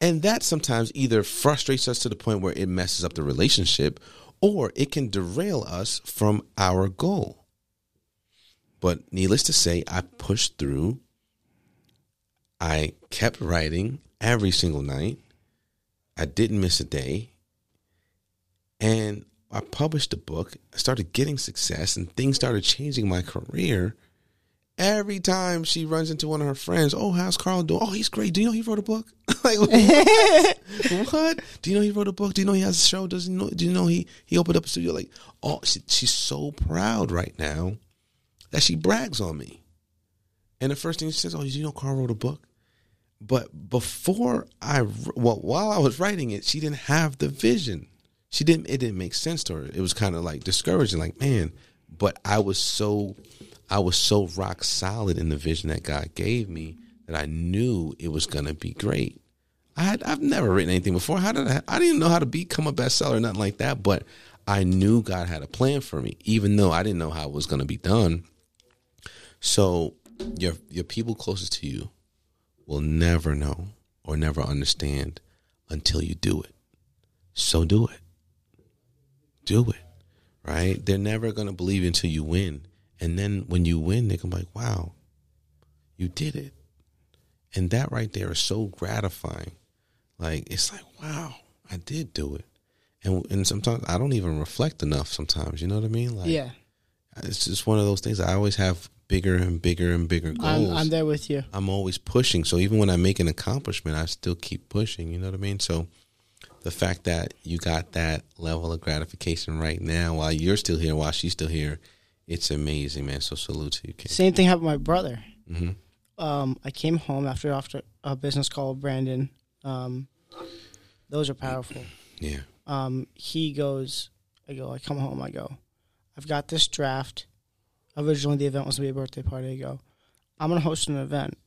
And that sometimes either frustrates us to the point where it messes up the relationship or it can derail us from our goal. But needless to say, I pushed through. I kept writing every single night. I didn't miss a day. And I published a book, I started getting success, and things started changing my career. Every time she runs into one of her friends, oh, how's Carl doing? Oh, he's great. Do you know he wrote a book? like what? what? Do you know he wrote a book? Do you know he has a show? Does he know? Do you know he he opened up a studio? Like, oh, she, she's so proud right now that she brags on me. And the first thing she says, oh, do you know Carl wrote a book? But before I, well, while I was writing it, she didn't have the vision. She didn't. It didn't make sense to her. It was kind of like discouraging. Like, man. But I was so, I was so rock solid in the vision that God gave me that I knew it was gonna be great. I had I've never written anything before. How did I? I didn't know how to become a bestseller, or nothing like that. But I knew God had a plan for me, even though I didn't know how it was gonna be done. So your your people closest to you will never know or never understand until you do it. So do it. Do it. Right? They're never going to believe until you win. And then when you win, they're going to be like, wow, you did it. And that right there is so gratifying. Like, it's like, wow, I did do it. And, and sometimes I don't even reflect enough sometimes. You know what I mean? Like, yeah. It's just one of those things. I always have bigger and bigger and bigger goals. I'm, I'm there with you. I'm always pushing. So even when I make an accomplishment, I still keep pushing. You know what I mean? So the fact that you got that level of gratification right now while you're still here, while she's still here, it's amazing, man. So salute to you, kid. Same thing happened with my brother. Mhm. Um, I came home after after a business call with Brandon. Um, those are powerful. Yeah. Um, he goes, I go, I come home, I go, I've got this draft. Originally, the event was to be a birthday party. I go, I'm gonna host an event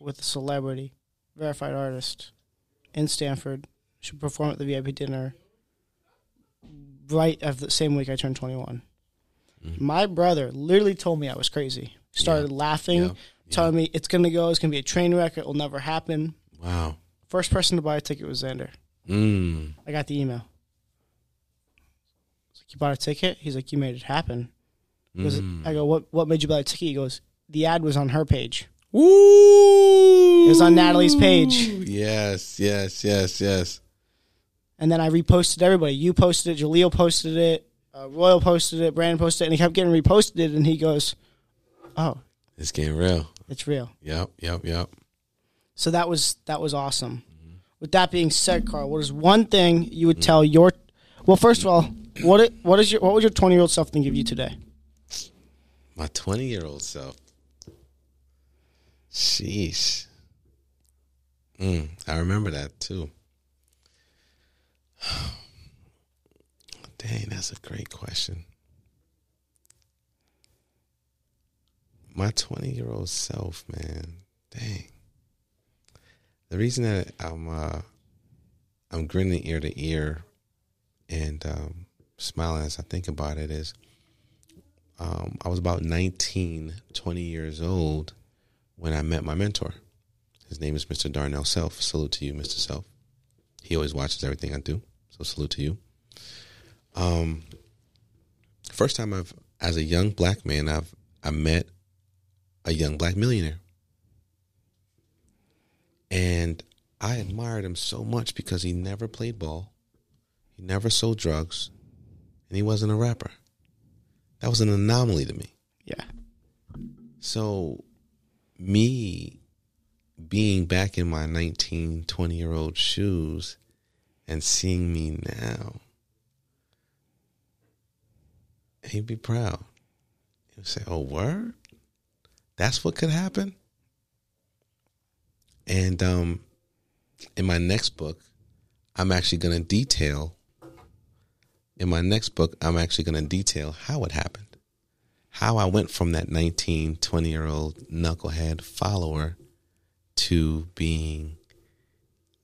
with a celebrity, verified artist, in Stanford. Should perform at the VIP dinner. Right of the same week I turned 21. My brother literally told me I was crazy. Started laughing, Yeah. telling me it's gonna go. It's gonna be a train wreck. It will never happen. Wow. First person to buy a ticket was Xander. Mm. I got the email. It's like, you bought a ticket? He's like, you made it happen. He Mm. I go, what, what made you buy a ticket? He goes, the ad was on her page. Woo! It was on Natalie's page. Yes, yes, yes, yes. And then I reposted everybody. You posted it, Jaleel posted it, uh, Royal posted it, Brandon posted it, and he kept getting reposted. And he goes, oh, It's getting real. it's real. Yep, yep, yep. So that was that was awesome. With that being said, Carl, what is one thing you would tell your well, first of all, what it, what is your what would your twenty year old self think of you today? My 20 year old self. Sheesh. Mm, I remember that too. Dang, that's a great question. My 20 year old self, man. Dang. The reason that I'm uh, I'm grinning ear to ear and um, smiling as I think about it is um, I was about 19, 20 years old when I met my mentor. His name is Mr. Darnell Self. Salute to you, Mr. Self. He always watches everything I do, so salute to you. Um, first time I've, as a young black man, I've I met a young black millionaire, and I admired him so much because he never played ball, he never sold drugs, and he wasn't a rapper. That was an anomaly to me. Yeah. So, me being back in my 19, 20 year old shoes and seeing me now, he'd be proud. He would say, Oh, word? That's what could happen? And um, in my next book, I'm actually going to detail. In my next book, I'm actually going to detail how it happened how I went from that 19, 20 year old knucklehead follower to being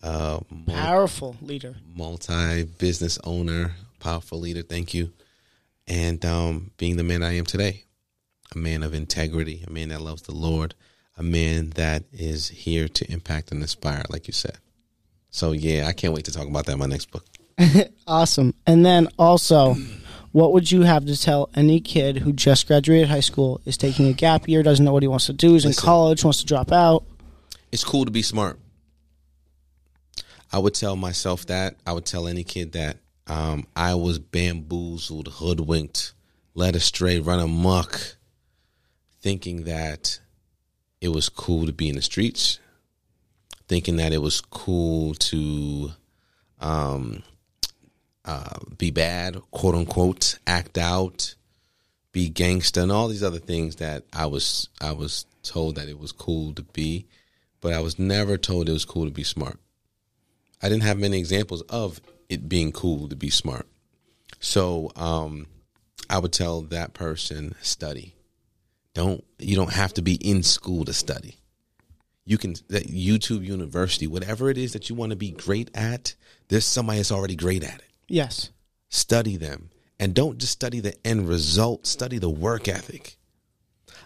a Powerful leader. multi business owner, powerful leader. Thank you. And um, being the man I am today a man of integrity, a man that loves the Lord, a man that is here to impact and inspire, like you said. So, yeah, I can't wait to talk about that in my next book. Awesome. And then also, what would you have to tell any kid who just graduated high school, is taking a gap year, doesn't know what he wants to do, is in college, wants to drop out? it's cool to be smart. I would tell myself that. I would tell any kid that Um, I was bamboozled, hoodwinked, led astray, run amok, thinking that it was cool to be in the streets, thinking that it was cool to um, uh, be bad, quote unquote, act out, be gangster, and all these other things that I was I was told that it was cool to be, but I was never told it was cool to be smart. I didn't have many examples of it being cool to be smart. So um, I would tell that person study. Don't you don't have to be in school to study. You can that YouTube University, whatever it is that you want to be great at, there's somebody that's already great at it. Yes. Study them. And don't just study the end result, study the work ethic.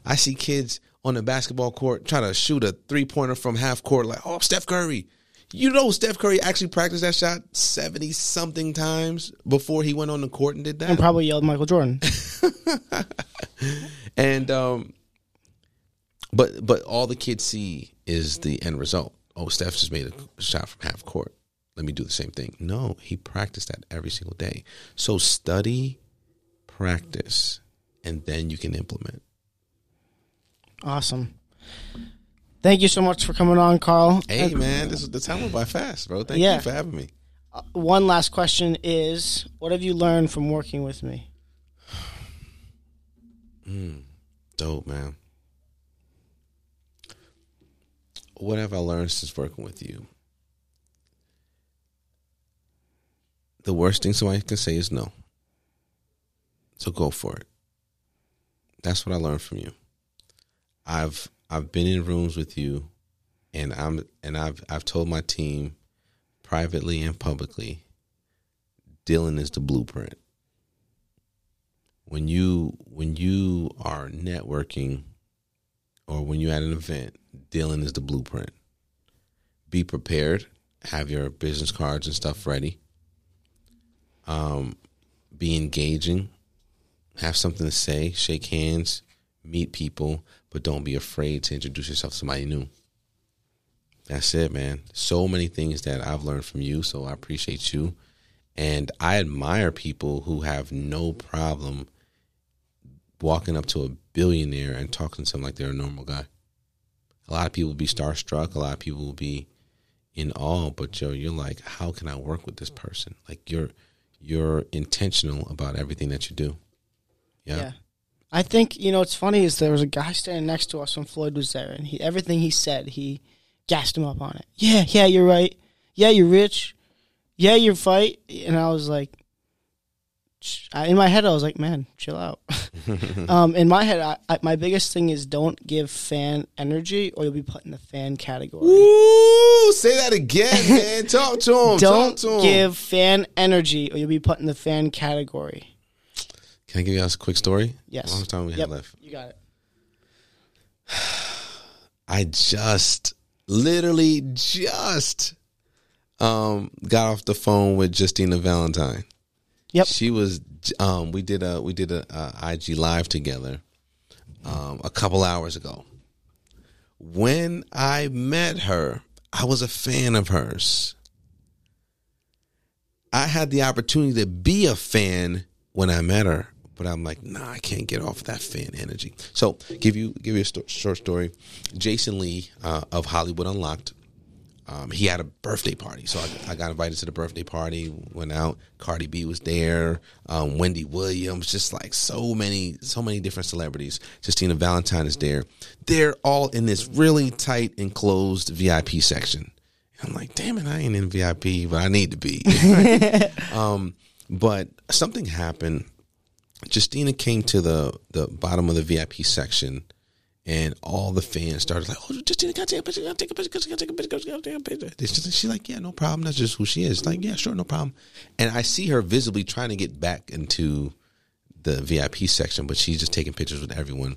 I see kids on the basketball court trying to shoot a three pointer from half court, like, oh, Steph Curry. You know, Steph Curry actually practiced that shot 70 something times before he went on the court and did that. And probably yelled Michael Jordan. and, um, but, but all the kids see is the end result. Oh, Steph just made a shot from half court. Let me do the same thing. No, he practiced that every single day. So study, practice, and then you can implement. Awesome. Thank you so much for coming on, Carl. Hey, man, this is the time went by fast, bro. Thank Yeah. you for having me. Uh, one last question is what have you learned from working with me? Dope, man. What have I learned since working with you? The worst thing somebody can say is no. So go for it. That's what I learned from you. I've I've been in rooms with you and I'm and I've I've told my team privately and publicly Dylan is the blueprint when you when you are networking or when you're at an event, Dylan is the blueprint. Be prepared. Have your business cards and stuff ready. Um, be engaging. Have something to say. Shake hands. Meet people, but don't be afraid to introduce yourself to somebody new. That's it, man. So many things that I've learned from you, so I appreciate you. And I admire people who have no problem walking up to a billionaire and talking to them like they're a normal guy. A lot of people will be starstruck. A lot of people will be in awe. But Joe, you're like, how can I work with this person? Like you're you're intentional about everything that you do. Yeah. I think, you know, what's funny is there was a guy standing next to us when Floyd was there, and he everything he said, he gassed him up on it. Yeah, yeah, you're right. Yeah, you're rich. Yeah, you're fight. And I was like, I- in my head, I was like, man, chill out. um, in my head, I, I, my biggest thing is don't give fan energy, or you'll be put in the fan category. Woo! Say that again, man. Talk to him. Don't Talk to him. give fan energy, or you'll be put in the fan category. Can I give you guys a quick story? Yes. How much time we Yep, have left? you got it. I just literally just um got off the phone with Justina Valentine. Yep. She was um we did a we did a, a IG live together um a couple hours ago. When I met her, I was a fan of hers. I had the opportunity to be a fan when I met her, but I'm like, nah, I can't get off that fan energy. So, give you give you a sto- short story. Jason Lee uh, of Hollywood Unlocked, um, he had a birthday party, so I, I got invited to the birthday party. Went out. Cardi B was there. Um, Wendy Williams, just like so many, so many different celebrities. Justina Valentine is there. They're all in this really tight enclosed VIP section. I'm like, damn it, I ain't in VIP, but I need to be. um, but something happened. Justina came to the the bottom of the VIP section, and all the fans started like, "Oh, Justina, can I take a picture? Can I take a picture? Can I take a picture? Can I take a picture?" Just- She's like, "Yeah, no problem. That's just who she is." Like, yeah, sure, no problem. And I see her visibly trying to get back into the VIP section, but she's just taking pictures with everyone.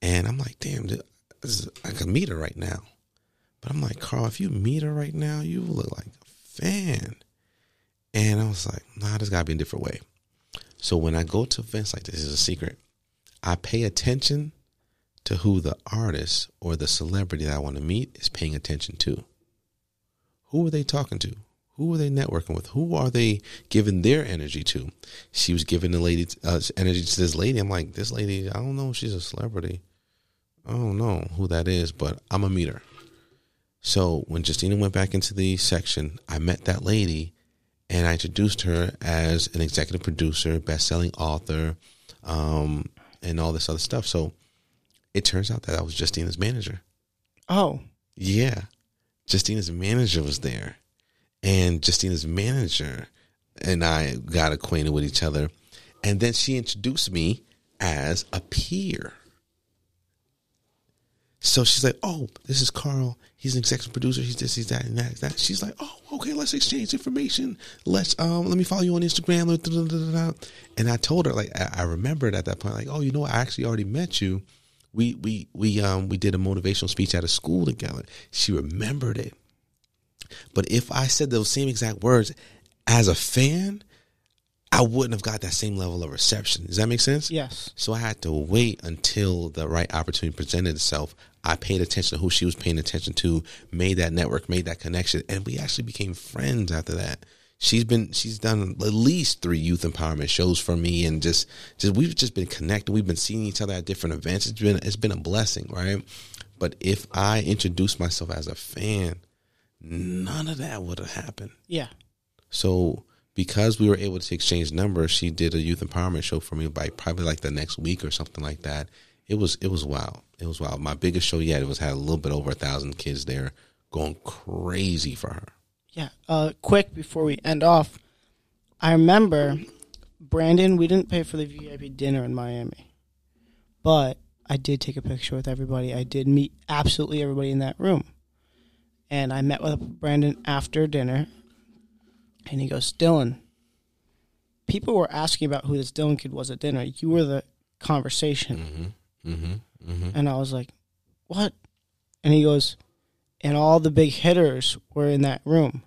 And I'm like, damn, is- I can meet her right now. But I'm like, Carl, if you meet her right now, you look like a fan. And I was like, nah, there's gotta be a different way. So when I go to events like this, is a secret. I pay attention to who the artist or the celebrity that I want to meet is paying attention to. Who are they talking to? Who are they networking with? Who are they giving their energy to? She was giving the lady uh, energy to this lady. I'm like, this lady, I don't know if she's a celebrity. I don't know who that is, but I'm a meter. So when Justina went back into the section, I met that lady and I introduced her as an executive producer, best-selling author, um, and all this other stuff. So it turns out that I was Justina's manager. Oh, Yeah. Justina's manager was there. And Justina's manager and I got acquainted with each other. And then she introduced me as a peer. So she's like, "Oh, this is Carl. He's an executive producer. He's this, he's that, and that, that." She's like, "Oh, okay. Let's exchange information. Let's um, let me follow you on Instagram." da, da, da, da, da." And I told her, like, I, I remembered at that point, like, "Oh, you know? I actually already met you. We we we um we did a motivational speech at a school together." She remembered it. But if I said those same exact words as a fan, I wouldn't have got that same level of reception. Does that make sense? yes. So I had to wait until the right opportunity presented itself. I paid attention to who she was paying attention to, made that network, made that connection, and we actually became friends after that. She's been she's done at least three youth empowerment shows for me and just just we've just been connected. We've been seeing each other at different events. It's been it's been a blessing, right? But if I introduced myself as a fan, none of that would have happened. Yeah. So because we were able to exchange numbers, she did a youth empowerment show for me by probably like the next week or something like that. It was it was wild. It was wild. My biggest show yet. It was had a little bit over a thousand kids there, going crazy for her. Yeah. Uh, quick before we end off, I remember Brandon. We didn't pay for the VIP dinner in Miami, but I did take a picture with everybody. I did meet absolutely everybody in that room, and I met with Brandon after dinner, and he goes, "Dylan." People were asking about who this Dylan kid was at dinner. You were the conversation. Mm-hmm. Mm-hmm. And I was like, what? And he goes, and all the big hitters were in that room.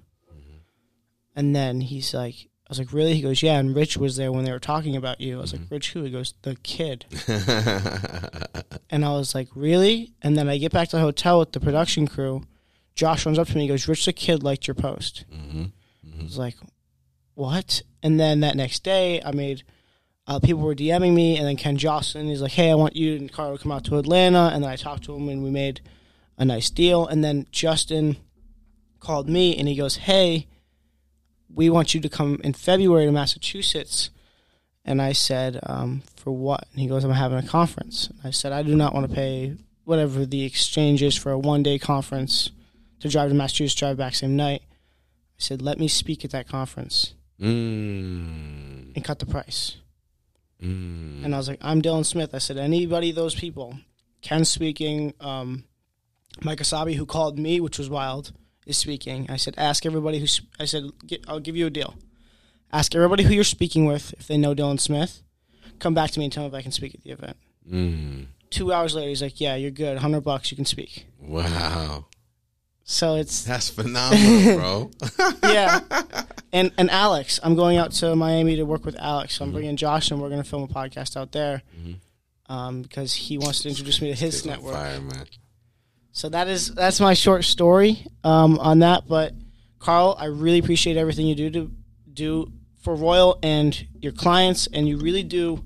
And then he's like, I was like, really? He goes, yeah. And Rich was there when they were talking about you. I was like, Rich who? He goes, the kid. And I was like, really? And then I get back to the hotel with the production crew. Josh runs up to me. He goes, Rich the kid liked your post. Mm-hmm. I was like, what? And then that next day, I made uh, people were DMing me, and then Ken Jocelyn he's like, hey, I want you and Carl to come out to Atlanta, and then I talked to him, and we made a nice deal. And then Justin called me, and he goes, hey, we want you to come in February to Massachusetts. And I said, um, for what? And he goes, I'm having a conference. And I said, I do not want to pay whatever the exchange is for a one day conference to drive to Massachusetts, drive back same night. I said, let me speak at that conference Mm, and cut the price. mm. And I was like, I'm Dylan Smith. I said, anybody, those people, Ken speaking, um, Mike Asabi, who called me, which was wild, is speaking. I said, ask everybody who's, I said, "Get- I'll give you a deal. Ask everybody who you're speaking with if they know Dylan Smith. Come back to me and tell me if I can speak at the event. Mm. Two hours later, he's like, yeah, you're good. 100 bucks, you can speak. Wow, So it's, that's phenomenal, bro. yeah. And and Alex, I'm going out to Miami to work with Alex. So I'm bringing Josh, and we're going to film a podcast out there um, because he wants to introduce me to his network. fire. So that is that's my short story um, on that. But Carl, I really appreciate everything you do to do for Royal and your clients, and you really do.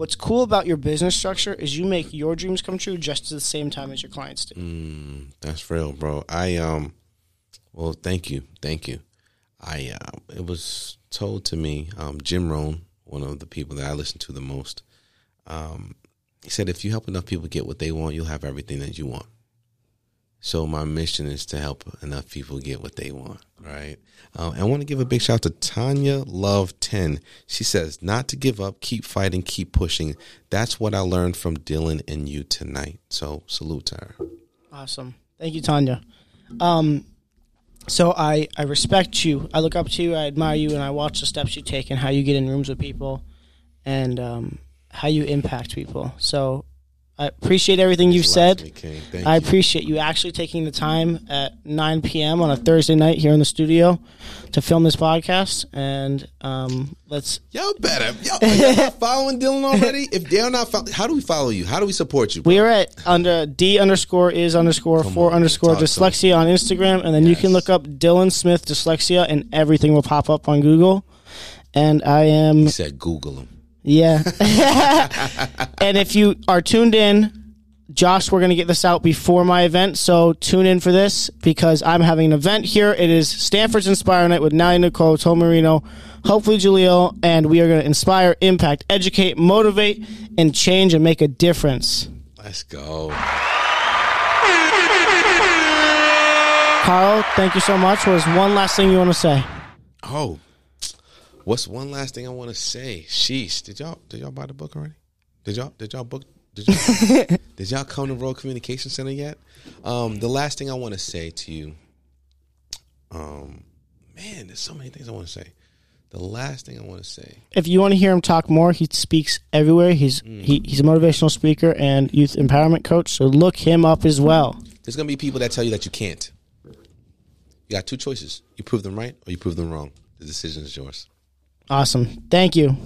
What's cool about your business structure is you make your dreams come true just at the same time as your clients do. Mm, that's real, bro. I um, well, thank you, thank you. I uh, it was told to me, um, Jim Rohn, one of the people that I listen to the most. Um, he said, if you help enough people get what they want, you'll have everything that you want. So my mission is to help enough people get what they want, right? Um, I want to give a big shout out to Tanya Love Ten. She says, "Not to give up, keep fighting, keep pushing. That's what I learned from Dylan and you tonight." So salute to her. Awesome. Thank you, Tanya. Um, so I, I respect you. I look up to you. I admire you, and I watch the steps you take and how you get in rooms with people, and um, how you impact people. So I appreciate everything you've said. me, I appreciate you actually taking the time at 9 p.m. on a Thursday night here in the studio to film this podcast. And um, let's. Y'all better. Y'all, y'all not following Dylan already? If they're not, follow, how do we follow you? How do we support you? bro? We are at under D underscore is underscore Come four on, underscore dyslexia on Instagram, and then you can look up Dylan Smith dyslexia, and everything will pop up on Google. And I am He said Google him. Yeah. and if you are tuned in, Josh, we're going to get this out before my event. So tune in for this because I'm having an event here. It is Stanford's Inspire Night with Natalie Nicole, Tom Marino, hopefully Julio, and we are going to inspire, impact, educate, motivate, and change and make a difference. Let's go. Carl, thank you so much. What is one last thing you want to say? Oh, what's one last thing I want to say? Sheesh, did y'all did y'all buy the book already? Did y'all did y'all book? Did y'all, did y'all come to Royal Communication Center yet? Um, the last thing I want to say to you, um, man, there's so many things I want to say. The last thing I want to say, If you want to hear him talk more, he speaks everywhere. He's he, he's a motivational speaker and youth empowerment coach. So look him up as well. there's gonna be people that tell you that you can't. You got two choices: you prove them right or you prove them wrong. The decision is yours. Awesome. Thank you.